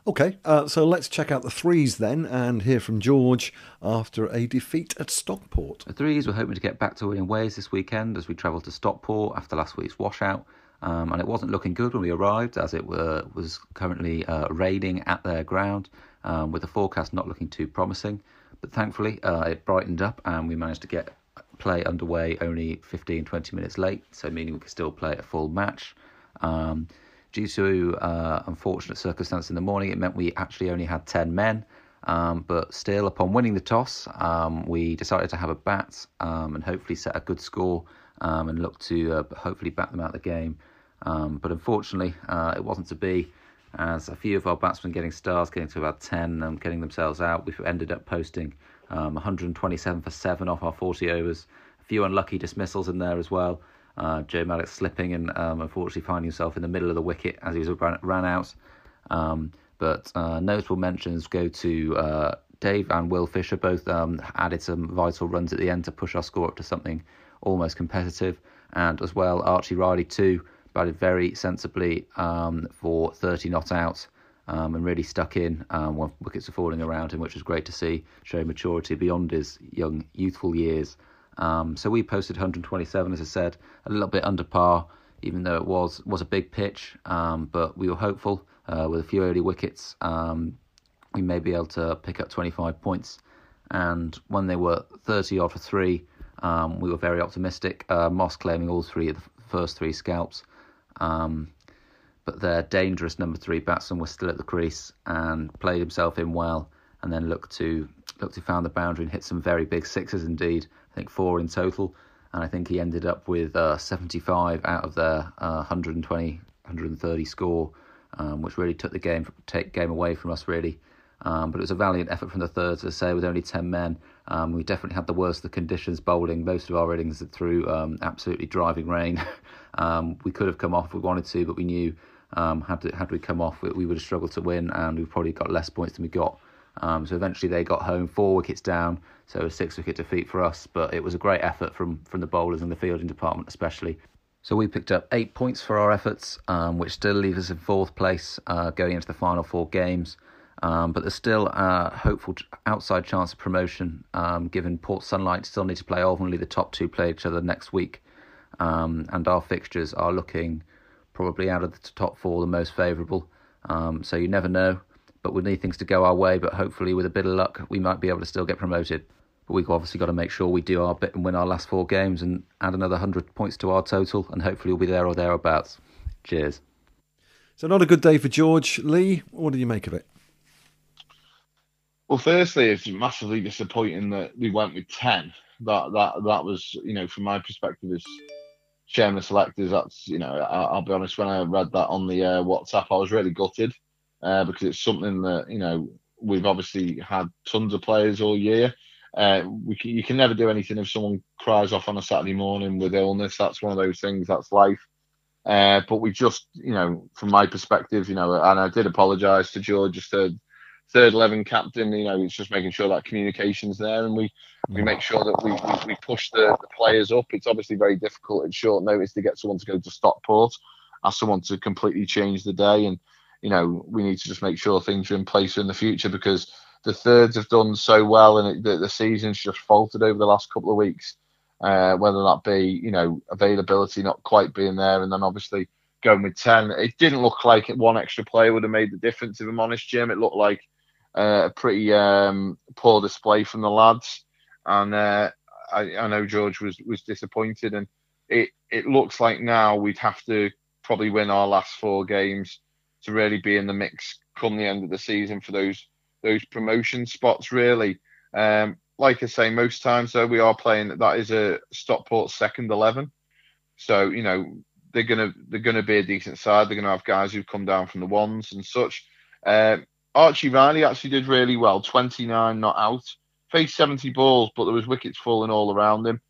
Okay, uh, so let's check out the threes then and hear from George after a defeat at Stockport. The threes were hoping to get back to winning ways this weekend as we travelled to Stockport after last week's washout. Um, and it wasn't looking good when we arrived, as it were, was currently uh, raining at their ground, um, with the forecast not looking too promising. But thankfully, uh, it brightened up and we managed to get play underway only 15 20 minutes late, so meaning we could still play a full match. Um, Due to uh, unfortunate circumstance in the morning, it meant we actually only had 10 men. Um, but still, upon winning the toss, um, we decided to have a bat um, and hopefully set a good score um, and look to uh, hopefully bat them out of the game. Um, but unfortunately, uh, it wasn't to be. As a few of our batsmen getting stars, getting to about 10 and getting themselves out, we ended up posting um, 127 for 7 off our 40 overs. A few unlucky dismissals in there as well. Uh, Joe Maddox slipping and um, unfortunately finding himself in the middle of the wicket as he was ran, ran out. Um, but uh, notable mentions go to uh, Dave and Will Fisher, both um, added some vital runs at the end to push our score up to something almost competitive. And as well, Archie Riley, too, batted very sensibly um, for 30 not out. Um, and really stuck in um, when wickets were falling around him, which was great to see, showing maturity beyond his young, youthful years. Um, so we posted 127, as I said, a little bit under par, even though it was was a big pitch. Um, but we were hopeful uh, with a few early wickets, um, we may be able to pick up 25 points. And when they were 30 odd for three, we were very optimistic. Uh, Moss claiming all three of the first three scalps. Um, but their dangerous number three batsman was still at the crease and played himself in well, and then looked to looked to found the boundary and hit some very big sixes indeed. I think four in total. and I think he ended up with uh, 75 out of their uh, 120, 130 score, um, which really took the game take game away from us really. Um, but it was a valiant effort from the thirds, as I say, with only 10 men. Um, we definitely had the worst of the conditions bowling. Most of our innings through um, absolutely driving rain. Um, we could have come off if we wanted to, but we knew um, had, to, had we come off, we, we would have struggled to win, and we probably got less points than we got. Um, so eventually they got home, four wickets down, so a six wicket defeat for us. But it was a great effort from, from the bowlers and the fielding department, especially. So we picked up eight points for our efforts, which still leaves us in fourth place uh, going into the final four games. Um, but there's still a hopeful outside chance of promotion, um, given Port Sunlight still need to play ultimately the top two play each other next week. Um, and our fixtures are looking probably out of the top four the most favourable. Um, so you never know, but we need things to go our way. But hopefully, with a bit of luck, we might be able to still get promoted. But we've obviously got to make sure we do our bit and win our last four games and add another 100 points to our total, and hopefully, we'll be there or thereabouts. Cheers. So, not a good day for George. Lee, what do you make of it? Well, firstly, it's massively disappointing that we went with ten. That that that was, you know, from my perspective, as chairman of selectors, that's you know, I, will be honest. When I read that on the uh, WhatsApp, I was really gutted uh, because it's something that you know we've obviously had tons of players all year. Uh, we can, you can never do anything if someone cries off on a Saturday morning with illness. That's one of those things. That's life. Uh, but we just, you know, from my perspective, you know, and I did apologise to George, just to third eleven captain, you know, it's just making sure that communication's there and we we make sure that we, we, we push the, the, players up. It's obviously very difficult at short notice to get someone to go to Stockport, ask someone to completely change the day, and you know we need to just make sure things are in place in the future because the thirds have done so well and it, the, the season's just faltered over the last couple of weeks. Uh, whether that be you know availability not quite being there, and then obviously going with ten, it didn't look like one extra player would have made the difference. If I'm honest, Jim, it looked like uh, a pretty um, poor display from the lads, and uh, I, I, know George was was disappointed. And it it looks like now we'd have to probably win our last four games to really be in the mix come the end of the season for those those promotion spots. Really, um, like I say, most times though we are playing that is a Stockport second eleven, so you know they're gonna they're gonna be a decent side. They're gonna have guys who've come down from the ones and such. Um, Archie Riley actually did really well. 29 not out. Faced 70 balls, but there was wickets falling all around him.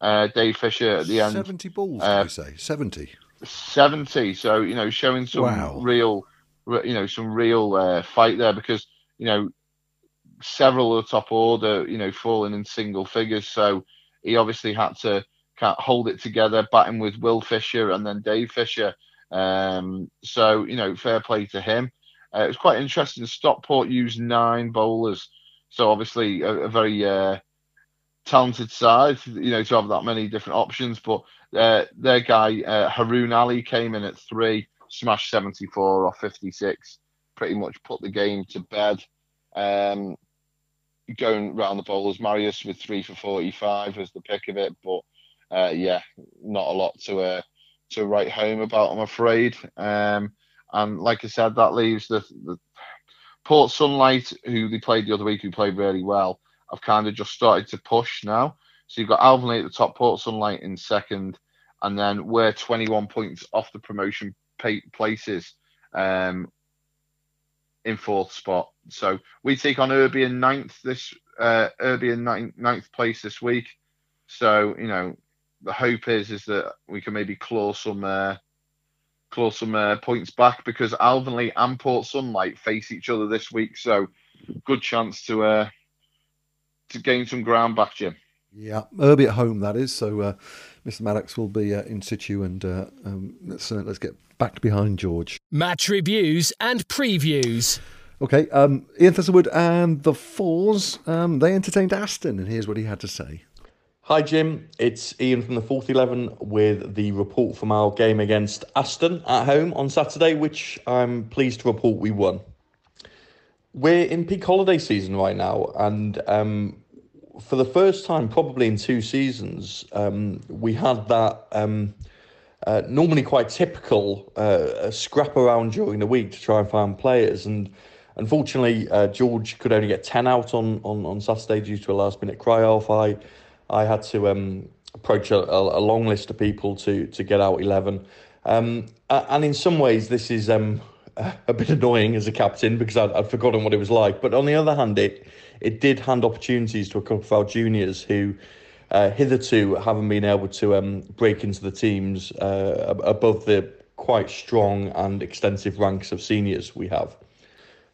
Uh, Dave Fisher at the end. 70 balls, uh, you say? 70? 70. So, you know, showing some wow. real, you know, some real uh, fight there because, you know, several of the top order, you know, falling in single figures. So he obviously had to can't hold it together, batting with Will Fisher and then Dave Fisher. Um, so, you know, fair play to him. Uh, it was quite interesting. Stockport used nine bowlers, so obviously a, a very uh, talented side, you know, to have that many different options. But uh, their guy uh, Haroon Ali came in at three, smashed 74 off 56, pretty much put the game to bed. Um, going round the bowlers, Marius with three for 45 was the pick of it, but uh, yeah, not a lot to uh, to write home about, I'm afraid. Um, and like I said, that leaves the, the Port Sunlight, who they played the other week, who played really well, I've kind of just started to push now. So you've got Alvanley at the top, Port Sunlight in second, and then we're 21 points off the promotion places um, in fourth spot. So we take on Irby in ninth this uh, Irby in ninth, ninth place this week. So you know the hope is is that we can maybe claw some uh, claw some uh, points back because Alvanley and Port Sunlight face each other this week. So good chance to uh, to gain some ground back, Jim. Yeah, Irby at home that is. So uh, Mr. Maddox will be uh, in situ, and uh, um, let's uh, let's get back behind George. Match reviews and previews. Okay, um, Ian Thistlewood and the Fours um, they entertained Aston, and here's what he had to say. Hi Jim, it's Ian from the Fourth Eleven with the report from our game against Aston at home on Saturday, which I'm pleased to report we won. We're in peak holiday season right now, and um, for the first time, probably in two seasons, um, we had that um, uh, normally quite typical uh, scrap around during the week to try and find players. And unfortunately, uh, George could only get 10 out on, on, on Saturday due to a last minute cry off. I I had to um, approach a, a, long list of people to to get out eleven. Um, and in some ways, this is um, a bit annoying as a captain because I'd, I'd, forgotten what it was like. But on the other hand, it it did hand opportunities to a couple of our juniors who. Uh, hitherto haven't been able to um, break into the teams uh, above the quite strong and extensive ranks of seniors we have.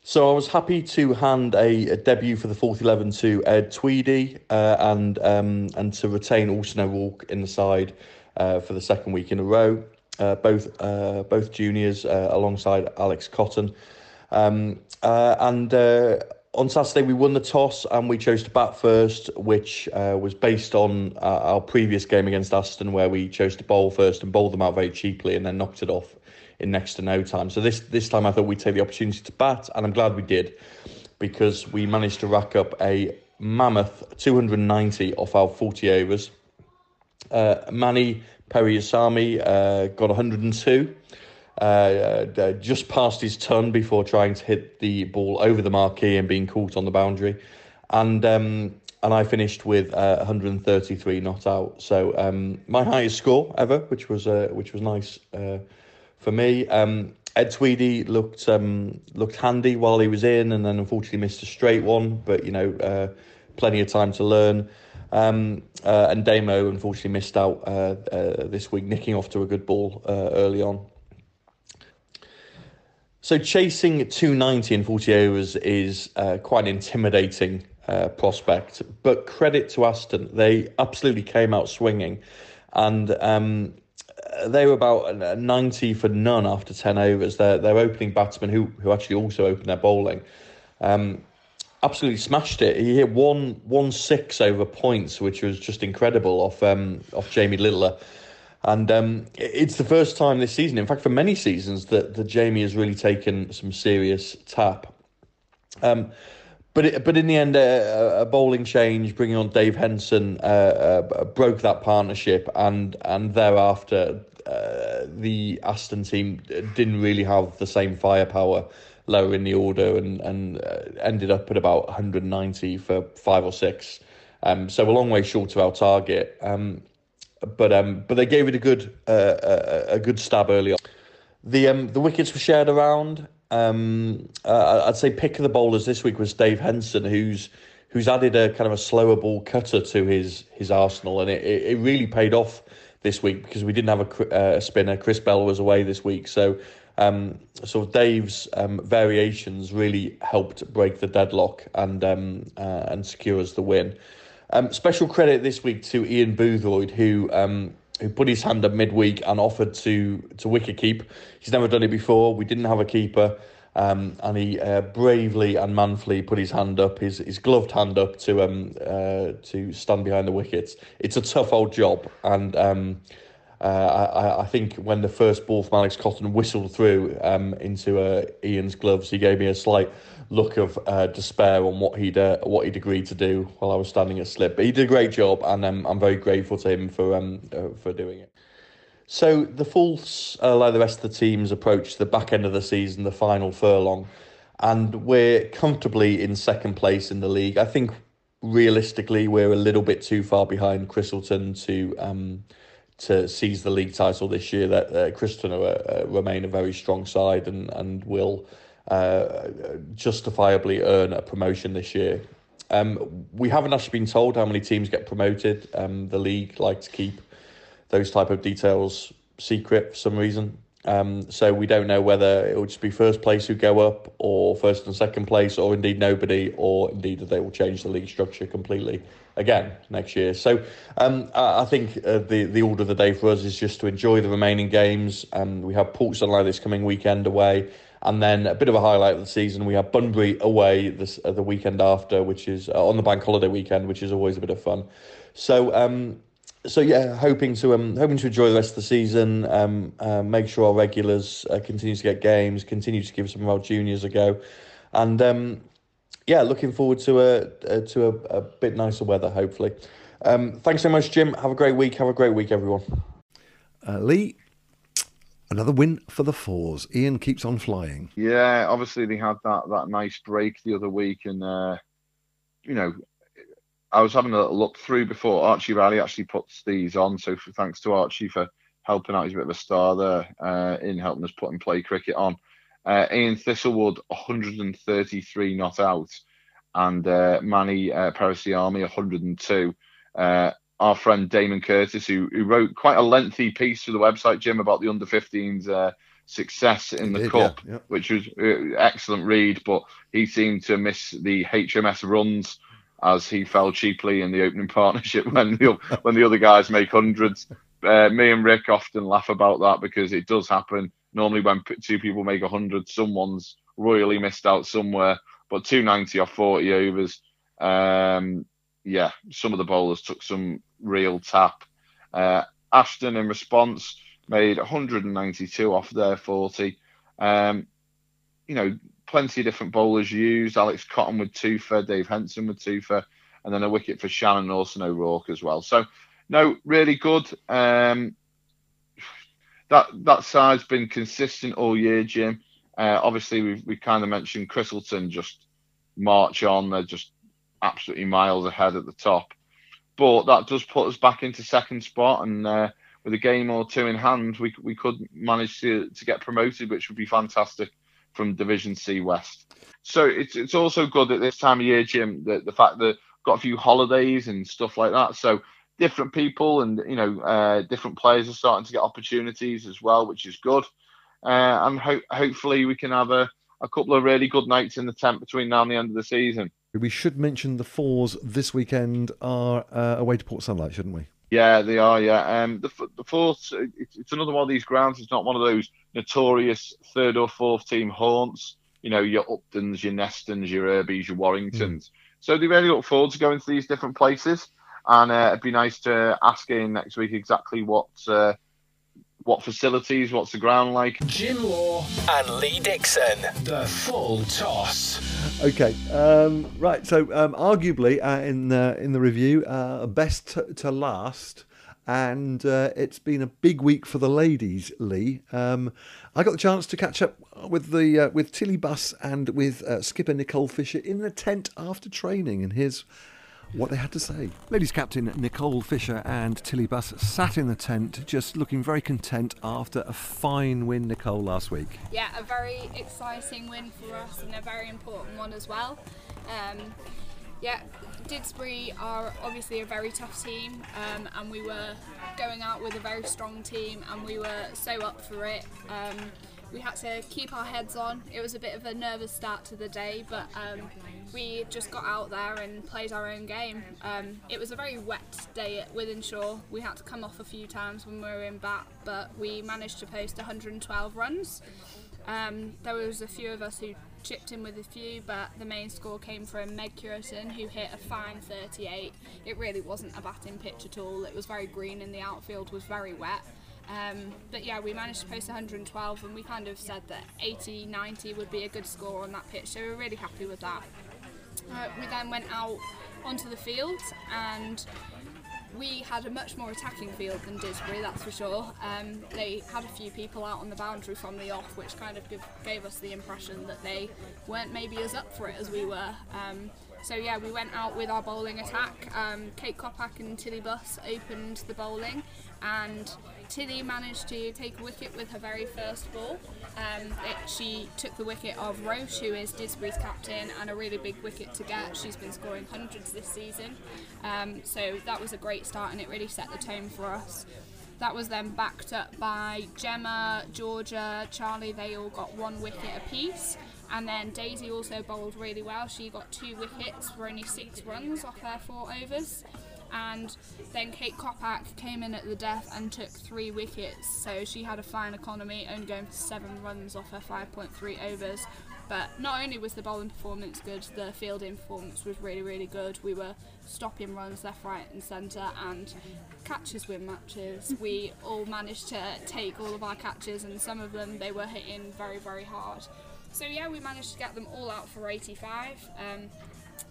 So I was happy to hand a, a debut for the fourth eleven to Ed Tweedy uh, and um, and to retain Austin O'Rourke in the side uh, for the second week in a row. Uh, both uh, both juniors uh, alongside Alex Cotton, um, uh, and on Saturday we won the toss and we chose to bat first, which was based on our previous game against Aston, where we chose to bowl first and bowled them out very cheaply and then knocked it off in next to no time. So this this time I thought we'd take the opportunity to bat, and I'm glad we did because we managed to rack up a mammoth 290 off our 40 overs. Uh, Mani Periasamy uh, got 102. Uh, uh, just past his ton before trying to hit the ball over the marquee and being caught on the boundary, and um, and I finished with uh, 133 not out. So um, my highest score ever, which was uh, which was nice for me. Um, Ed Tweedy looked um, looked handy while he was in, and then unfortunately missed a straight one. But you know, uh, plenty of time to learn. Um, uh, and Damo unfortunately missed out uh, uh, this week, nicking off to a good ball uh, early on. So chasing 290 in 40 overs is uh, quite an intimidating prospect, but credit to Aston, they absolutely came out swinging, and um, they were about 90 for none after 10 overs. Their, their opening batsman, who, who actually also opened their bowling, um, absolutely smashed it. He hit one one six over points, which was just incredible off um, off Jamie Littler. And um, it's the first time this season, in fact, for many seasons, that, that Jamie has really taken some serious tap. Um, but it, but in the end, uh, a bowling change, bringing on Dave Henson, uh, uh, broke that partnership, and and thereafter, uh, the Aston team didn't really have the same firepower lower in the order, and and uh, ended up at about 190 for five or six. Um, so a long way short of our target. Um, but um, but they gave it a good uh, a, a good stab early on. The um, the wickets were shared around. Um, uh, I'd say pick of the bowlers this week was Dave Henson, who's who's added a kind of a slower ball cutter to his his arsenal, and it, it really paid off this week because we didn't have a, uh, a spinner. Chris Bell was away this week, so um, so Dave's um, variations really helped break the deadlock and um, uh, and secure us the win. Um, special credit this week to Ian Boothroyd, who um, who put his hand up midweek and offered to to wicket keep. He's never done it before. We didn't have a keeper, um, and he uh, bravely and manfully put his hand up, his his gloved hand up to um uh, to stand behind the wickets. It's a tough old job, and um, uh, I, I think when the first ball from Alex Cotton whistled through um, into uh, Ian's gloves, he gave me a slight look of uh, despair on what he'd uh, what he'd agreed to do while I was standing at slip. But he did a great job, and um, I'm very grateful to him for um, for doing it. So the Fours, uh, like the rest of the teams, approach the back end of the season, the final furlong, and we're comfortably in second place in the league. I think realistically, we're a little bit too far behind Christleton to. Um, to seize the league title this year. That uh, uh, remain a very strong side and and will uh, justifiably earn a promotion this year. Um, we haven't actually been told how many teams get promoted. Um, the league like to keep those type of details secret for some reason. Um, so we don't know whether it will just be first place who go up, or first and second place, or indeed nobody, or indeed that they will change the league structure completely again next year. So um, I think uh, the the order of the day for us is just to enjoy the remaining games. Um, we have Port Sunlight this coming weekend away, and then a bit of a highlight of the season. We have Bunbury away this uh, the weekend after, which is uh, on the bank holiday weekend, which is always a bit of fun. So. Um, so yeah, hoping to um, hoping to enjoy the rest of the season. Um, uh, make sure our regulars uh, continue to get games, continue to give some of our juniors a go, and um, yeah, looking forward to a, a to a, a, bit nicer weather, hopefully. Um, thanks so much, Jim. Have a great week. Have a great week, everyone. Uh, Lee, another win for the fours. Ian keeps on flying. Yeah, obviously they had that that nice break the other week, and uh, you know, I was having a look through before Archie Riley actually puts these on. So for, thanks to Archie for helping out. He's a bit of a star there uh, in helping us put and play cricket on. Uh, Ian Thistlewood, 133 not out, and uh, Mani uh, Army, 102. Uh, our friend Damon Curtis, who, who wrote quite a lengthy piece for the website, Jim, about the under 15s uh, success in the did, cup, yeah, yeah. which was uh, excellent read. But he seemed to miss the HMS runs as he fell cheaply in the opening partnership when the when the other guys make hundreds. Uh, me and Rick often laugh about that because it does happen. Normally, when two people make hundred, someone's royally missed out somewhere. But 290 or 40 overs, um, yeah, some of the bowlers took some real tap. Uh, Ashton, in response, made 192 off their 40. Um, you know, plenty of different bowlers used. Alex Cotton with two for, Dave Henson with two for, and then a wicket for Shannon Austin O'Rourke as well. So, no, really good. Um, that that side's been consistent all year, Jim. Uh, obviously, we've we kind of mentioned Christleton just march on. They're just absolutely miles ahead at the top. But that does put us back into second spot, and uh, with a game or two in hand, we we could manage to to get promoted, which would be fantastic from Division C West. So it's it's also good at this time of year, Jim, the, the fact that got a few holidays and stuff like that. So different people and you know uh, different players are starting to get opportunities as well, which is good. Uh, and ho- hopefully we can have a, a couple of really good nights in the tent between now and the end of the season. We should mention the fours this weekend are uh, away to Port Sunlight, shouldn't we? Yeah, they are. Yeah, um, the the fourth, it's, it's another one of these grounds. It's not one of those notorious third or fourth team haunts. You know, your Uptons, your Nestons, your Irbies, your Warringtons. Mm. So they really look forward to going to these different places, and uh, it'd be nice to ask in next week exactly what uh, what facilities, what's the ground like. Jim Law and Lee Dixon, the full toss. Okay, um, right. So, um, arguably, uh, in the in the review, uh, best to, to last, and uh, it's been a big week for the ladies. Lee, um, I got the chance to catch up with the uh, with Tilly Buss and with uh, skipper Nicole Fisher in the tent after training, and here's what they had to say. Ladies Captain Nicole Fisher and Tilly Buss sat in the tent just looking very content after a fine win, Nicole, last week. Yeah, a very exciting win for us and a very important one as well. Um, yeah, Didsbury are obviously a very tough team, um, and we were going out with a very strong team, and we were so up for it. Um, we had to keep our heads on. It was a bit of a nervous start to the day, but um, we just got out there and played our own game. Um, it was a very wet day at Wythenshawe. We had to come off a few times when we were in bat, but we managed to post 112 runs. Um, there was a few of us who chipped in with a few, but the main score came from Meg Curitin, who hit a fine 38. It really wasn't a batting pitch at all. It was very green, and the outfield was very wet. Um, but yeah, we managed to post 112, and we kind of said that 80, 90 would be a good score on that pitch, so we we're really happy with that. Uh, we then went out onto the field and we had a much more attacking field than Didsbury, that's for sure. Um, they had a few people out on the boundary from the off, which kind of give, gave us the impression that they weren't maybe as up for it as we were. Um, so yeah, we went out with our bowling attack. Um, Kate Kopak and Tilly Buss opened the bowling, and Tilly managed to take a wicket with her very first ball. Um, it, she took the wicket of Roche, who is Didsbury's captain, and a really big wicket to get. She's been scoring hundreds this season, um, so that was a great start, and it really set the tone for us. That was then backed up by Gemma, Georgia, Charlie. They all got one wicket apiece. And then Daisy also bowled really well. She got two wickets for only six runs off her four overs and then Kate Kopak came in at the death and took three wickets. So she had a fine economy, only going for seven runs off her 5.3 overs. But not only was the bowling performance good, the fielding performance was really, really good. We were stopping runs left, right, and centre, and catches win matches. We all managed to take all of our catches, and some of them they were hitting very, very hard. So yeah, we managed to get them all out for 85. Um,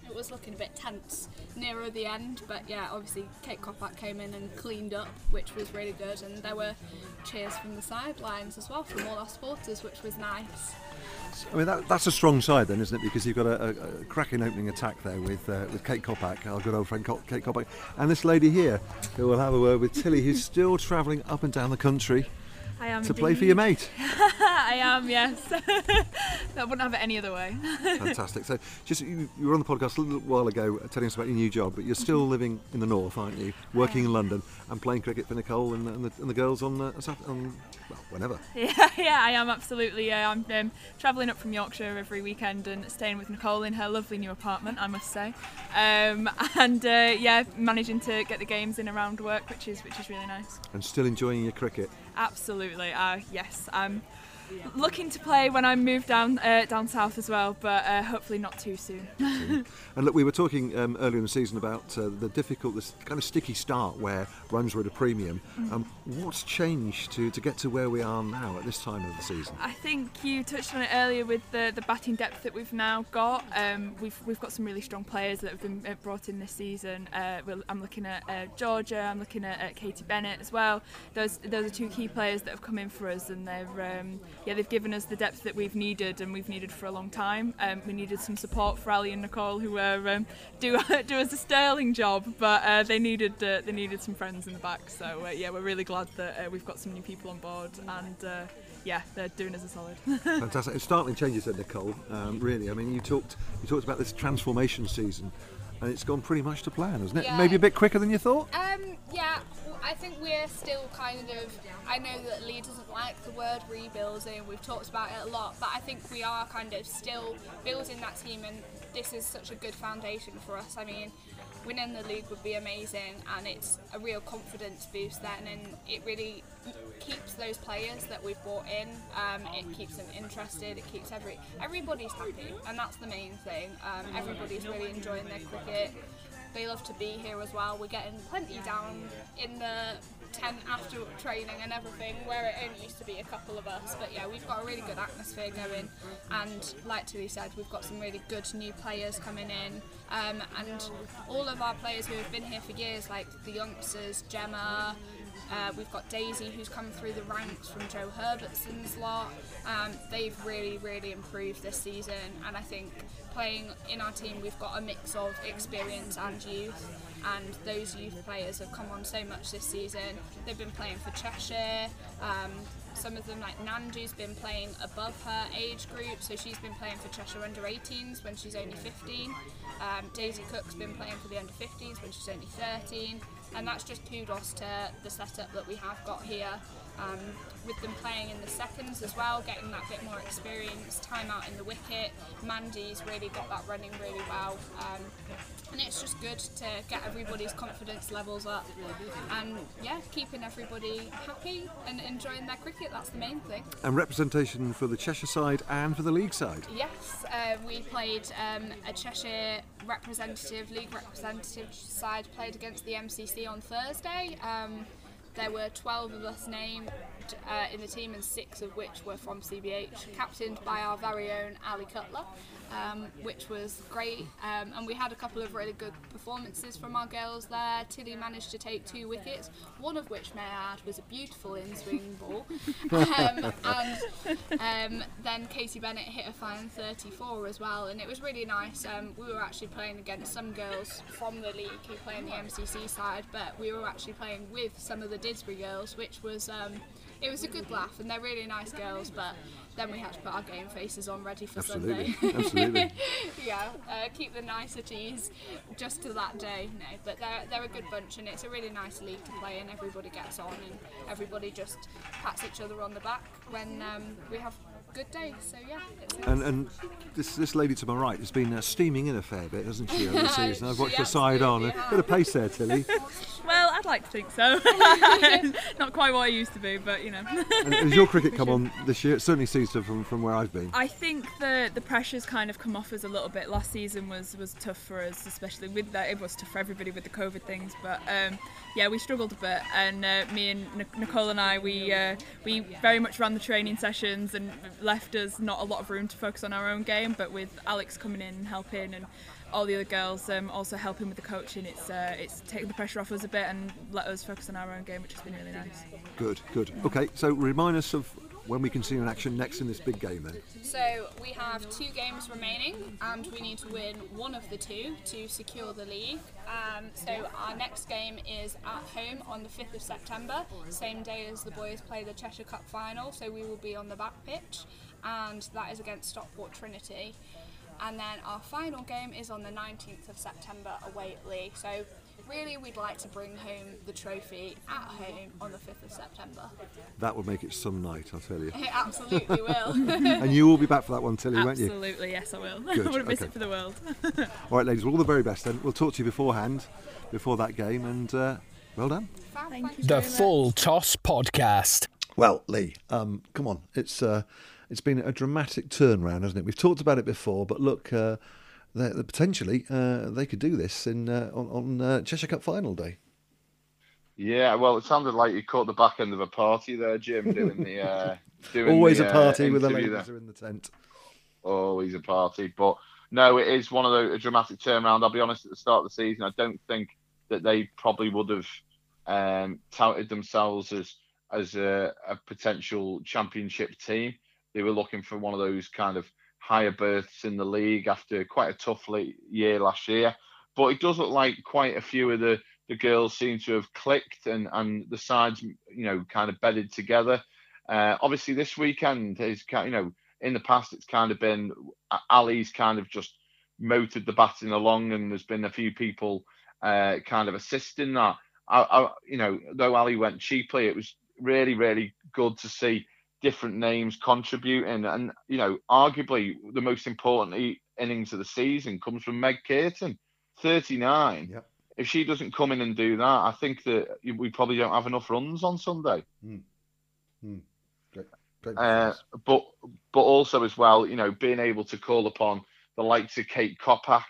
it was looking a bit tense nearer the end. But yeah, obviously Kate Kopak came in and cleaned up, which was really good. And there were cheers from the sidelines as well from all our supporters, which was nice. I mean, that, that's a strong side then, isn't it? Because you've got a, a, a cracking opening attack there with uh, with Kate Kopak, our good old friend Kate Kopak, and this lady here who will have a word with Tilly, who's still travelling up and down the country I am to play for your mate. I am, yes. I wouldn't have it any other way. Fantastic. So, just you, you were on the podcast a little while ago uh, telling us about your new job, but you're still living in the north, aren't you? Working in London and playing cricket for Nicole and, and, the, and the girls on, uh, on well, whenever. Yeah, yeah, I am absolutely. I'm um, travelling up from Yorkshire every weekend and staying with Nicole in her lovely new apartment, I must say. Um, and uh, yeah, managing to get the games in around work, which is which is really nice. And still enjoying your cricket. Absolutely. Uh, yes, I'm looking to play when I move down uh, down south as well, but uh, hopefully not too soon. And look, we were talking um, earlier in the season about uh, the difficult, this kind of sticky start where runs were at a premium. Um, what's changed to, to get to where we are now at this time of the season? I think you touched on it earlier with the, the batting depth that we've now got. Um, we've we've got some really strong players that have been uh, brought in this season. Uh, I'm looking at uh, Georgia. I'm looking at, at Katie Bennett as well. Those those are two key players that have come in for us, and they're um, yeah they've given us the depth that we've needed and we've needed for a long time. Um, we needed some support for Ali and Nicole who were um, do do us a sterling job, but uh, they needed uh, they needed some friends in the back. So uh, yeah, we're really glad that uh, we've got some new people on board and. Uh, yeah, they're doing us a solid. Fantastic. It's startling changes at Nicole, um, really. I mean, you talked you talked about this transformation season, and it's gone pretty much to plan, hasn't it? Yeah. Maybe a bit quicker than you thought? Um, yeah, w- I think we're still kind of. I know that Lee doesn't like the word rebuilding. We've talked about it a lot, but I think we are kind of still building that team, and this is such a good foundation for us. I mean, winning the league would be amazing, and it's a real confidence boost then, and it really keeps those players that we've brought in. Um, it keeps them interested. It keeps every everybody's happy, and that's the main thing. Um, everybody's really enjoying their cricket. They love to be here as well. We're getting plenty down in the tent after training and everything, where it only used to be a couple of us. But yeah, we've got a really good atmosphere going, and like Tilly said, we've got some really good new players coming in, um, and all of our players who have been here for years, like the youngsters, Gemma. Uh, we've got Daisy, who's come through the ranks from Joe Herbertson's lot. Um, they've really, really improved this season, and I think playing in our team, we've got a mix of experience and youth. And those youth players have come on so much this season. They've been playing for Cheshire. Um, some of them, like Nandu's, been playing above her age group, so she's been playing for Cheshire under 18s when she's only 15. Um, Daisy Cook's been playing for the under 15s when she's only 13, and that's just kudos to the setup that we have got here. Um, with them playing in the seconds as well, getting that bit more experience, time out in the wicket. Mandy's really got that running really well. Um, and it's just good to get everybody's confidence levels up and yeah, keeping everybody happy and enjoying their cricket. That's the main thing. And representation for the Cheshire side and for the league side. Yes, uh, we played um, a Cheshire representative, league representative side played against the MCC on Thursday. Um, there were 12 of us named uh, in the team, and six of which were from CBH, captained by our very own Ali Cutler, um, which was great. Um, and we had a couple of really good performances from our girls there. Tilly managed to take two wickets, one of which, may I add, was a beautiful in swing ball. um, and um, then Katie Bennett hit a fine 34 as well, and it was really nice. Um, we were actually playing against some girls from the league who play in the MCC side, but we were actually playing with some of the Didsbury girls, which was um, it was a good laugh, and they're really nice girls, but. Then we had to put our game faces on ready for Absolutely, Sunday. absolutely. yeah, uh, keep the niceties just to that day. No, but they're, they're a good bunch and it's a really nice league to play and everybody gets on and everybody just pats each other on the back when um, we have good days. So yeah. And, and this this lady to my right has been uh, steaming in a fair bit, hasn't she, over the season? I've She watched her side on. A bit of pace there, Tilly. well, I'd like to think so. Not quite what I used to be, but you know. and has your cricket come on this year? It certainly seems to from, from where I've been. I think the the pressure's kind of come off us a little bit. Last season was was tough for us, especially with that. It was tough for everybody with the COVID things, but um, yeah, we struggled a bit. And uh, me and Nic- Nicole and I, we uh, we very much ran the training sessions and left us not a lot of room to focus on our own game. But with Alex coming in and helping and all the other girls um, also helping with the coaching. It's uh, it's taken the pressure off us a bit and let us focus on our own game, which has been really nice. Good, good. Okay, so remind us of when we can see you in action next in this big game then. So we have two games remaining, and we need to win one of the two to secure the league. Um, so our next game is at home on the 5th of September, same day as the boys play the Cheshire Cup final. So we will be on the back pitch, and that is against Stockport Trinity. And then our final game is on the 19th of September away at Lee. So really we'd like to bring home the trophy at home on the 5th of September. That would make it some night, I'll tell you. It absolutely will. and you will be back for that one, Tilly, won't you? Absolutely, yes, I will. Good, I wouldn't miss okay. it for the world. All right, ladies, well, all the very best then. We'll talk to you beforehand, before that game, and uh, well done. Thank thank you you. The very much. Full Toss Podcast. Well, Lee, um, come on. It's uh, it's been a dramatic turnaround, hasn't it? We've talked about it before, but look, uh, they they- potentially uh, they could do this in uh, on, on uh, Cheshire Cup final day. Yeah, well, it sounded like you caught the back end of a party there, Jim, doing the uh, doing Always the, a uh, party with the ladies there. are in the tent. always a party. But no, it is one of the a dramatic turnaround. I'll be honest, at the start of the season, I don't think that they probably would have um, touted themselves as as a, a potential championship team. They were looking for one of those kind of higher berths in the league after quite a tough year last year. But it does look like quite a few of the, the girls seem to have clicked and, and the sides, you know, kind of bedded together. Uh, obviously, this weekend is, you know, in the past, it's kind of been Ali's kind of just motored the batting along, and there's been a few people uh, kind of assisting that. I, I, you know, though Ali went cheaply, it was really, really good to see different names contributing. And, you know, arguably the most important innings of the season comes from Meg Caton, 39. Yep. If she doesn't come in and do that, I think that we probably don't have enough runs on Sunday. Hmm. Hmm. Great, great Uh, but but also as well, you know, being able to call upon the likes of Kate Kopak,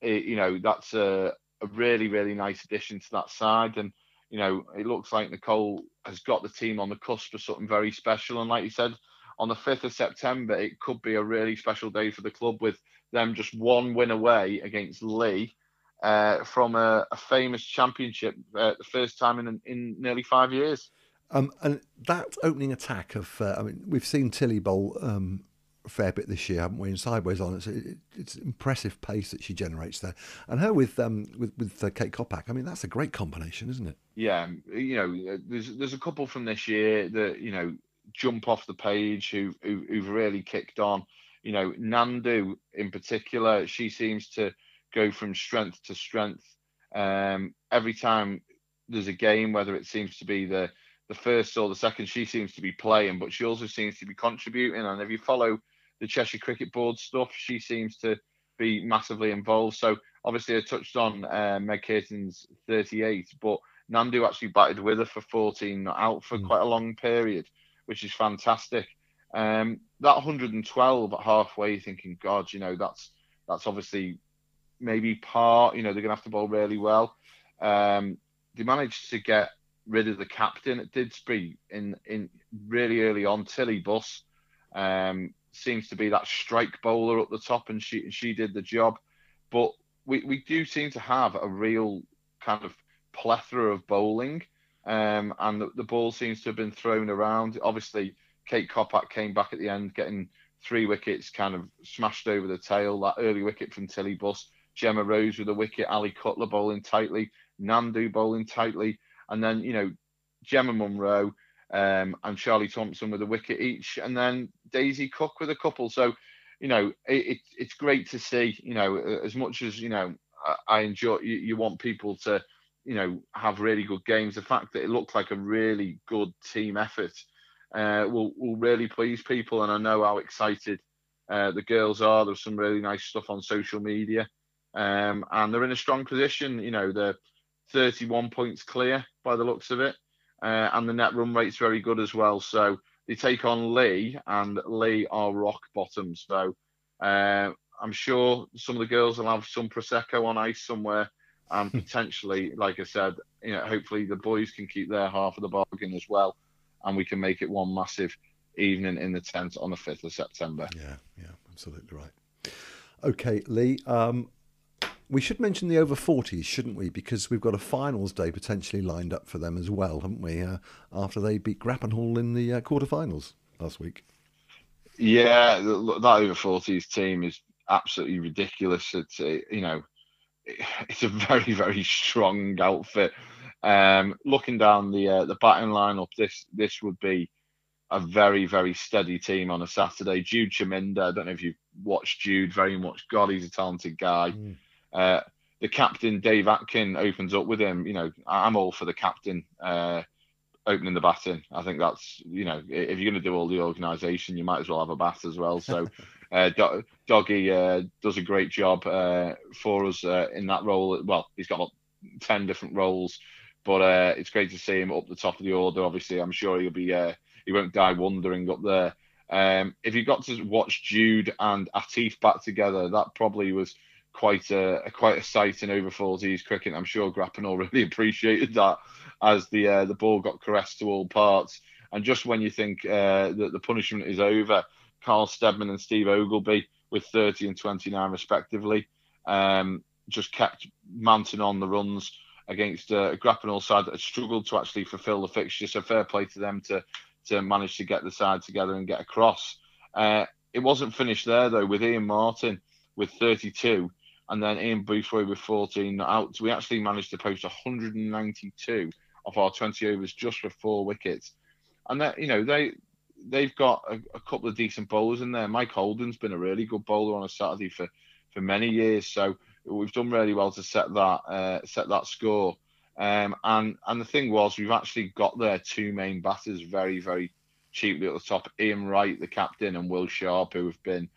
it, eh, you know, that's a, a really really nice addition to that side, and you know, it looks like Nicole has got the team on the cusp of something very special, and like you said, on the fifth of September, it could be a really special day for the club with them just one win away against Lee. Uh, from a, a famous championship, uh, the first time in in nearly five years. Um, and that opening attack of, uh, I mean, we've seen Tilly bowl um, fair bit this year, haven't we? And sideways on, it's it, it's impressive pace that she generates there, and her with um, with with uh, Kate Kopak. I mean, that's a great combination, isn't it? yeah, you know, there's there's a couple from this year that you know jump off the page who, who who've really kicked on. You know, Nandu in particular, she seems to go from strength to strength. Um, every time there's a game, whether it seems to be the the first or the second, she seems to be playing, but she also seems to be contributing. And if you follow the Cheshire Cricket Board stuff, she seems to be massively involved. So obviously, I touched on uh, Meg Caton's 38, but Nandu actually batted with her for 14, not out for Mm. quite a long period, which is fantastic. Um, that 112 at halfway, thinking, God, you know, that's that's obviously maybe part. You know, they're gonna have to bowl really well. Um, they managed to get rid of the captain at Didsbury in in really early on. Tilly Buss um, seems to be that strike bowler up the top, and she she did the job. But we, we do seem to have a real kind of plethora of bowling, um, and the, the ball seems to have been thrown around. Obviously, Kate Kopak came back at the end, getting three wickets, kind of smashed over the tail. That early wicket from Tilly Buss, Gemma Rose with a wicket, Ali Cutler bowling tightly, Nandu bowling tightly, and then you know Gemma Munro um, and Charlie Thompson with a wicket each, and then Daisy Cook with a couple. So, you know, it, it, it's great to see. You know, as much as you know, I, I enjoy. You, you want people to, you know, have really good games. The fact that it looked like a really good team effort uh, will will really please people, and I know how excited uh, the girls are. There's some really nice stuff on social media, um, and they're in a strong position. You know, they're 31 points clear by the looks of it, uh, and the net run rate's very good as well. So they take on Lee, and Lee are rock bottom. So uh, I'm sure some of the girls will have some prosecco on ice somewhere, and potentially, like I said, you know, hopefully the boys can keep their half of the bargain as well, and we can make it one massive evening in the tent on the 5th of September. Yeah, yeah, absolutely right. Okay, Lee. Um, We should mention the over 40s, shouldn't we? Because we've got a finals day potentially lined up for them as well, haven't we? Uh, after they beat Grappenhall in the uh, quarterfinals last week. Yeah, that over 40s team is absolutely ridiculous. It's uh, you know, it's a very very strong outfit. Um, looking down the uh, the batting lineup, this this would be a very very steady team on a Saturday. Jude Chaminda, I don't know if you've watched Jude very much. God, he's a talented guy. Mm. Uh, the captain Dave Atkin opens up with him. You know, I'm all for the captain uh, opening the batting. I think that's you know, if you're going to do all the organisation, you might as well have a bat as well. So. Uh, Do- Doggy uh, does a great job uh, for us uh, in that role. Well, he's got 10 different roles, but uh, it's great to see him up the top of the order. Obviously, I'm sure he'll be uh, he won't die wondering up there. Um, if you got to watch Jude and Atif back together, that probably was quite a, quite a sight in over 40s cricket. I'm sure Grappenhall really appreciated that as the uh, the ball got caressed to all parts. And just when you think uh, that the punishment is over, Carl Steadman and Steve Ogilvie with 30 and 29 respectively, um, just kept mounting on the runs against uh, a Grappenhall side that had struggled to actually fulfil the fixture. So fair play to them to to manage to get the side together and get across. Uh, it wasn't finished there though with Ian Martin with 32 and then Ian Boothroyd with 14 out. We actually managed to post 192 of our 20 overs just for four wickets. And that you know they they've got a, a, couple of decent bowlers in there. Mike Holden's been a really good bowler on a Saturday for for many years. So we've done really well to set that uh, set that score. Um, and and the thing was, we've actually got their two main batters very very cheaply at the top. Ian Wright, the captain, and Will Sharp, who have been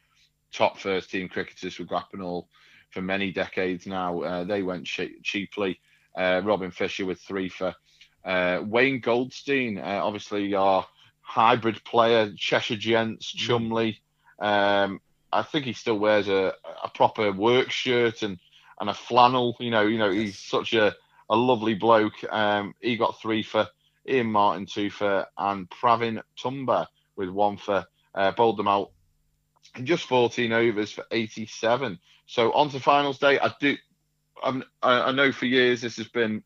top first team cricketers for Grappenhall for many decades now. Uh, they went cheaply. Uh, Robin Fisher with three for uh, Wayne Goldstein, uh, obviously our hybrid player, Cheshire Gents, mm. Chumley. Um, I think he still wears a, a proper work shirt and, and a flannel. You know, you know, he's such a, a lovely bloke. Um, he got three for Ian Martin, two for, and Pravin Tumba with one for. Uh, bowled them out just 14 overs for 87. So on to finals day. I do. I'm, I know for years this has been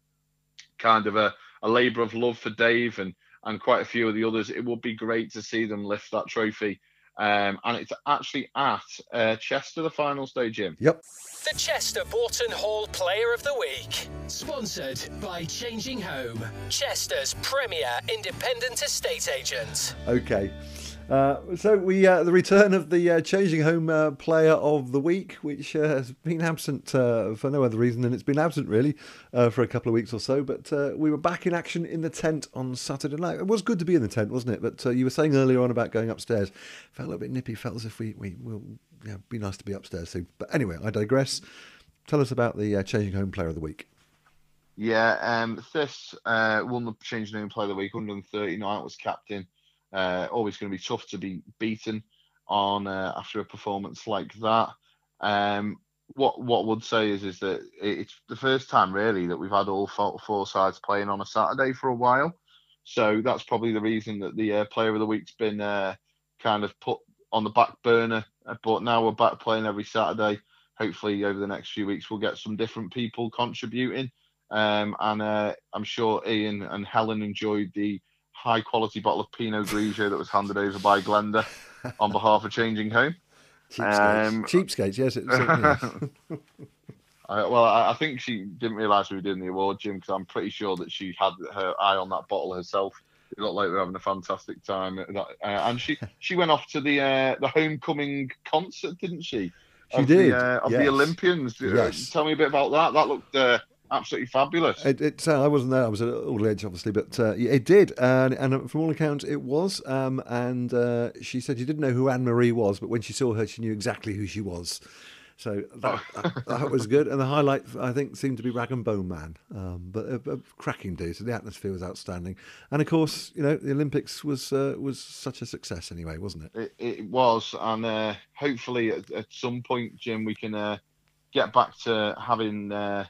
kind of a, a labour of love for Dave and and quite a few of the others. It would be great to see them lift that trophy. Um, and it's actually at uh, Chester, the final stage, Jim. Yep. The Chester Boughton Hall Player of the Week. Sponsored by Changing Home, Chester's premier independent estate agent. Okay. Uh, so we uh, the return of the uh, changing home uh, player of the week, which uh, has been absent uh, for no other reason than it's been absent really for a couple of weeks or so. But we were back in action in the tent on Saturday night. It was good to be in the tent, wasn't it? But you were saying earlier on about going upstairs. Felt a little bit nippy. Felt as if we we will yeah, be nice to be upstairs too. But anyway, I digress. Tell us about the changing home player of the week. Yeah, um, this won the changing home player of the week. 139 was captain. Uh, always going to be tough to be beaten on uh, after a performance like that. Um, what what would say is is that it's the first time really that we've had all four, four sides playing on a Saturday for a while. So that's probably the reason that the uh, player of the week's been uh, kind of put on the back burner. But now we're back playing every Saturday. Hopefully, over the next few weeks, we'll get some different people contributing. Um, and uh, I'm sure Ian and Helen enjoyed the high quality bottle of Pinot Grigio that was handed over by Glenda on behalf of Changing Home. Cheapskates, um, Cheapskates yes. It I, well, I, I, think she didn't realise we were doing the award, Jim, because I'm pretty sure that she had her eye on that bottle herself. It looked like we were having a fantastic time, uh, and she she went off to the uh, the homecoming concert, didn't she? She of did. The, uh, of yes. the Olympians. Uh, yes. Tell me a bit about that. That looked uh, absolutely fabulous. It, it uh, I wasn't there. I was at Alderley Edge, obviously, but uh, it did, and, and from all accounts, it was. Um, and uh, she said she didn't know who Anne Marie was, but when she saw her, she knew exactly who she was. So that, that, that, was good. And the highlight, I think, seemed to be Rag and Bone Man. Um, but a, a, cracking day. So the atmosphere was outstanding. And of course, you know, the Olympics was uh, was such a success anyway, wasn't it? It, it was. And uh, hopefully at, at, some point, Jim, we can uh, get back to having uh,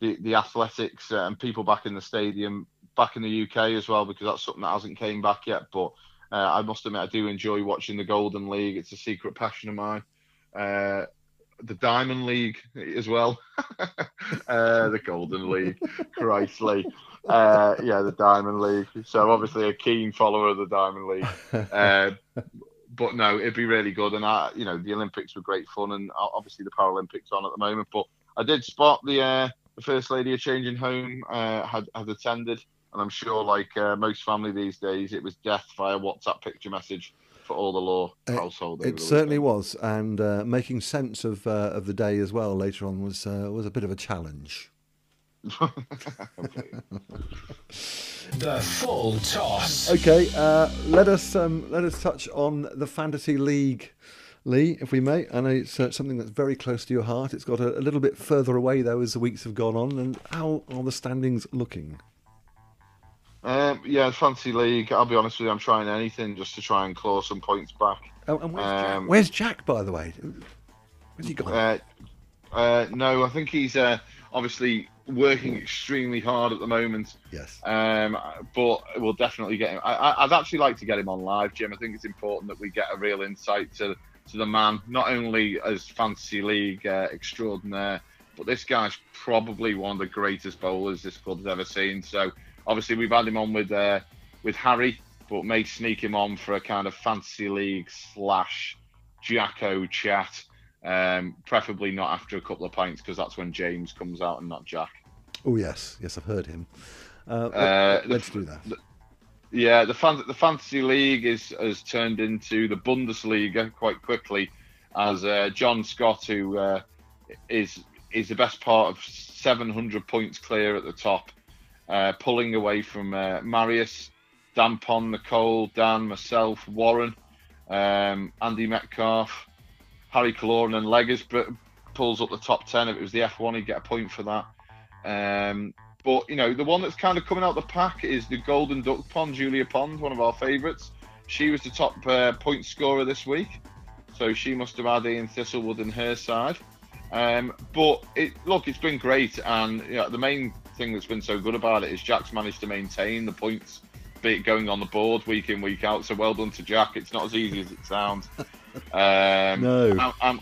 the, the athletics uh, and people back in the stadium back in the UK as well because that's something that hasn't came back yet. But uh, I must admit I do enjoy watching the Golden League. It's a secret passion of mine. Uh, the Diamond League as well, uh, the Golden League, Christ Lee. Uh, yeah, the Diamond League. So obviously a keen follower of the Diamond League. Uh, but no, it'd be really good. And I, you know, the Olympics were great fun, and obviously the Paralympics on at the moment. But I did spot the the first lady of changing home uh, had had attended, and I'm sure, like uh, most family these days, it was death via WhatsApp picture message for all the law household. It, certainly was, and uh, making sense of uh, of the day as well later on was uh, was a bit of a challenge. the full toss. Okay, uh, let us um, let us touch on the fantasy league. Lee, if we may, I know it's uh, something that's very close to your heart. It's got a, a little bit further away though as the weeks have gone on. And how are the standings looking? Um, yeah, fancy league. I'll be honest with you. I'm trying anything just to try and claw some points back. Oh, and where's, um, Jack? where's Jack, by the way? Where's he gone? Uh, uh, no, I think he's uh, obviously working extremely hard at the moment. Yes. Um, but we'll definitely get him. I, would actually like to get him on live, Jim. I think it's important that we get a real insight to to the man, not only as fantasy league uh, extraordinaire, but this guy's probably one of the greatest bowlers this club's ever seen. So obviously we've had him on with uh, with Harry, but may sneak him on for a kind of fantasy league slash Jacko chat. Um, preferably not after a couple of pints because that's when James comes out and not Jack. Oh yes, yes, I've heard him. Uh, uh, let's do that. The, yeah, the fan, the fantasy league is has turned into the Bundesliga quite quickly, as uh, John Scott, who uh, is is the best part of 700 points clear at the top, uh, pulling away from uh, Marius, Dan Pon, Nicole, Dan, myself, Warren, um, Andy Metcalf, Harry Kaloran, and Leggers pulls up the top 10. If it was the F1, he'd get a point for that. Um, but, you know, the one that's kind of coming out the pack is the Golden Duck Pond, Julia Pond, one of our favourites. She was the top uh, point scorer this week. So she must have had Ian Thistlewood in her side. Um, but it, look, it's been great, and you know, the main thing that's been so good about it is Jack's managed to maintain the points, be it going on the board week in week out. So well done to Jack. It's not as easy as it sounds. Um, no. And, and,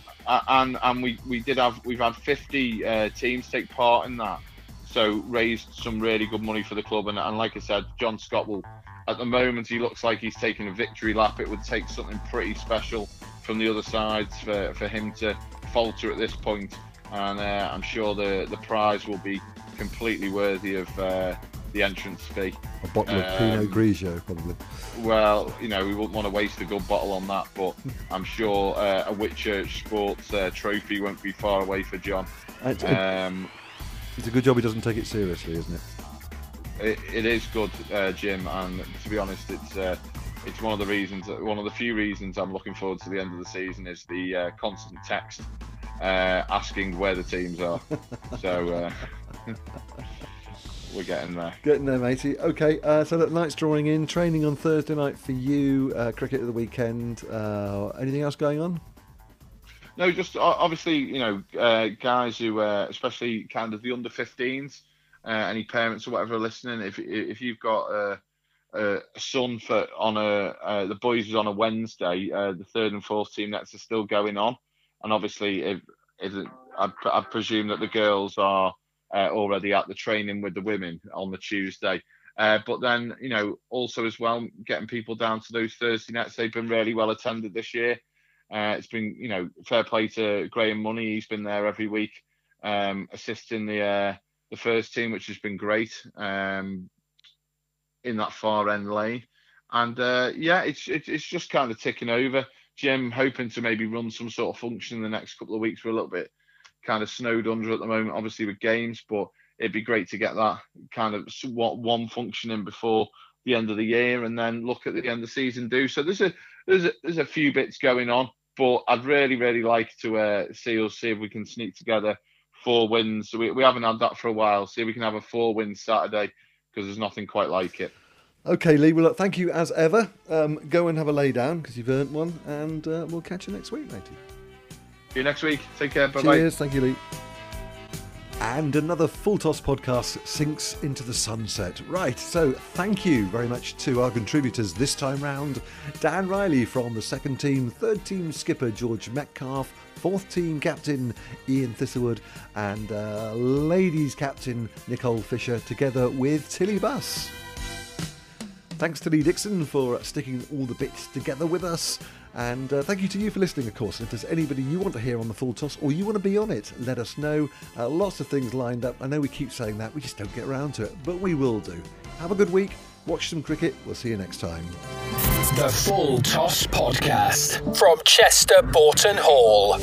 and, and, we, we did have we've had 50 uh, teams take part in that, so raised some really good money for the club. And, and like I said, John Scott will. At the moment, he looks like he's taking a victory lap. It would take something pretty special from the other sides for, for him to falter at this point, and uh, I'm sure the the prize will be completely worthy of uh, the entrance fee. A bottle of Pinot um, Grigio, probably. Well, you know, we wouldn't want to waste a good bottle on that, but I'm sure uh, a Whitchurch Sports uh, trophy won't be far away for John. Um, it's, a good job he doesn't take it seriously, isn't it? It, it is good, uh, Jim, and to be honest, it's uh, it's one of the reasons, one of the few reasons I'm looking forward to the end of the season is the uh, constant text asking where the teams are. so we're getting there. Getting there, matey. Okay, uh, so that night's drawing in. Training on Thursday night for you. Uh, cricket of the weekend. Uh, anything else going on? No, just obviously, you know, uh, guys who, uh, especially kind of the under 15s, uh, any parents or whatever are listening. If if you've got a, a son for on a the boys is on a Wednesday, the third and fourth team nets are still going on, and obviously, if, if I, I presume that the girls are uh, already at the training with the women on the Tuesday. Uh, but then, you know, also as well, getting people down to those Thursday nights. They've been really well attended this year. Uh, it's been, you know, fair play to Graham Money. He's been there every week, um, assisting the uh, the first team, which has been great um, in that far end lane. And uh, yeah, it's, it's it's just kind of ticking over. Jim hoping to maybe run some sort of function in the next couple of weeks. We're a little bit kind of snowed under at the moment, obviously with games, but it'd be great to get that kind of what one functioning before the end of the year, and then look at the end of the season do. So there's a there's a, there's a few bits going on, but I'd really really like to uh, see us see if we can sneak together four wins. We we haven't had that for a while. See if we can have a four win Saturday because there's nothing quite like it. Okay, Lee. Well, thank you as ever. Um, go and have a lay down because you've earned one, and uh, we'll catch you next week, matey. See you next week. Take care. Bye bye. Cheers. Thank you, Lee. And another Full Toss podcast sinks into the sunset. Right, so thank you very much to our contributors this time round Dan Riley from the second team, third team skipper George Metcalf, fourth team captain Ian Thistlewood, and uh, ladies captain Nicole Fisher, together with Tilly Buss. Thanks to Lee Dixon for sticking all the bits together with us. And uh, thank you to you for listening, of course. And if there's anybody you want to hear on the full toss or you want to be on it, let us know. Uh, lots of things lined up. I know we keep saying that, we just don't get around to it, but we will do. Have a good week. Watch some cricket. We'll see you next time. The Full Toss Podcast from Chester Boughton Hall.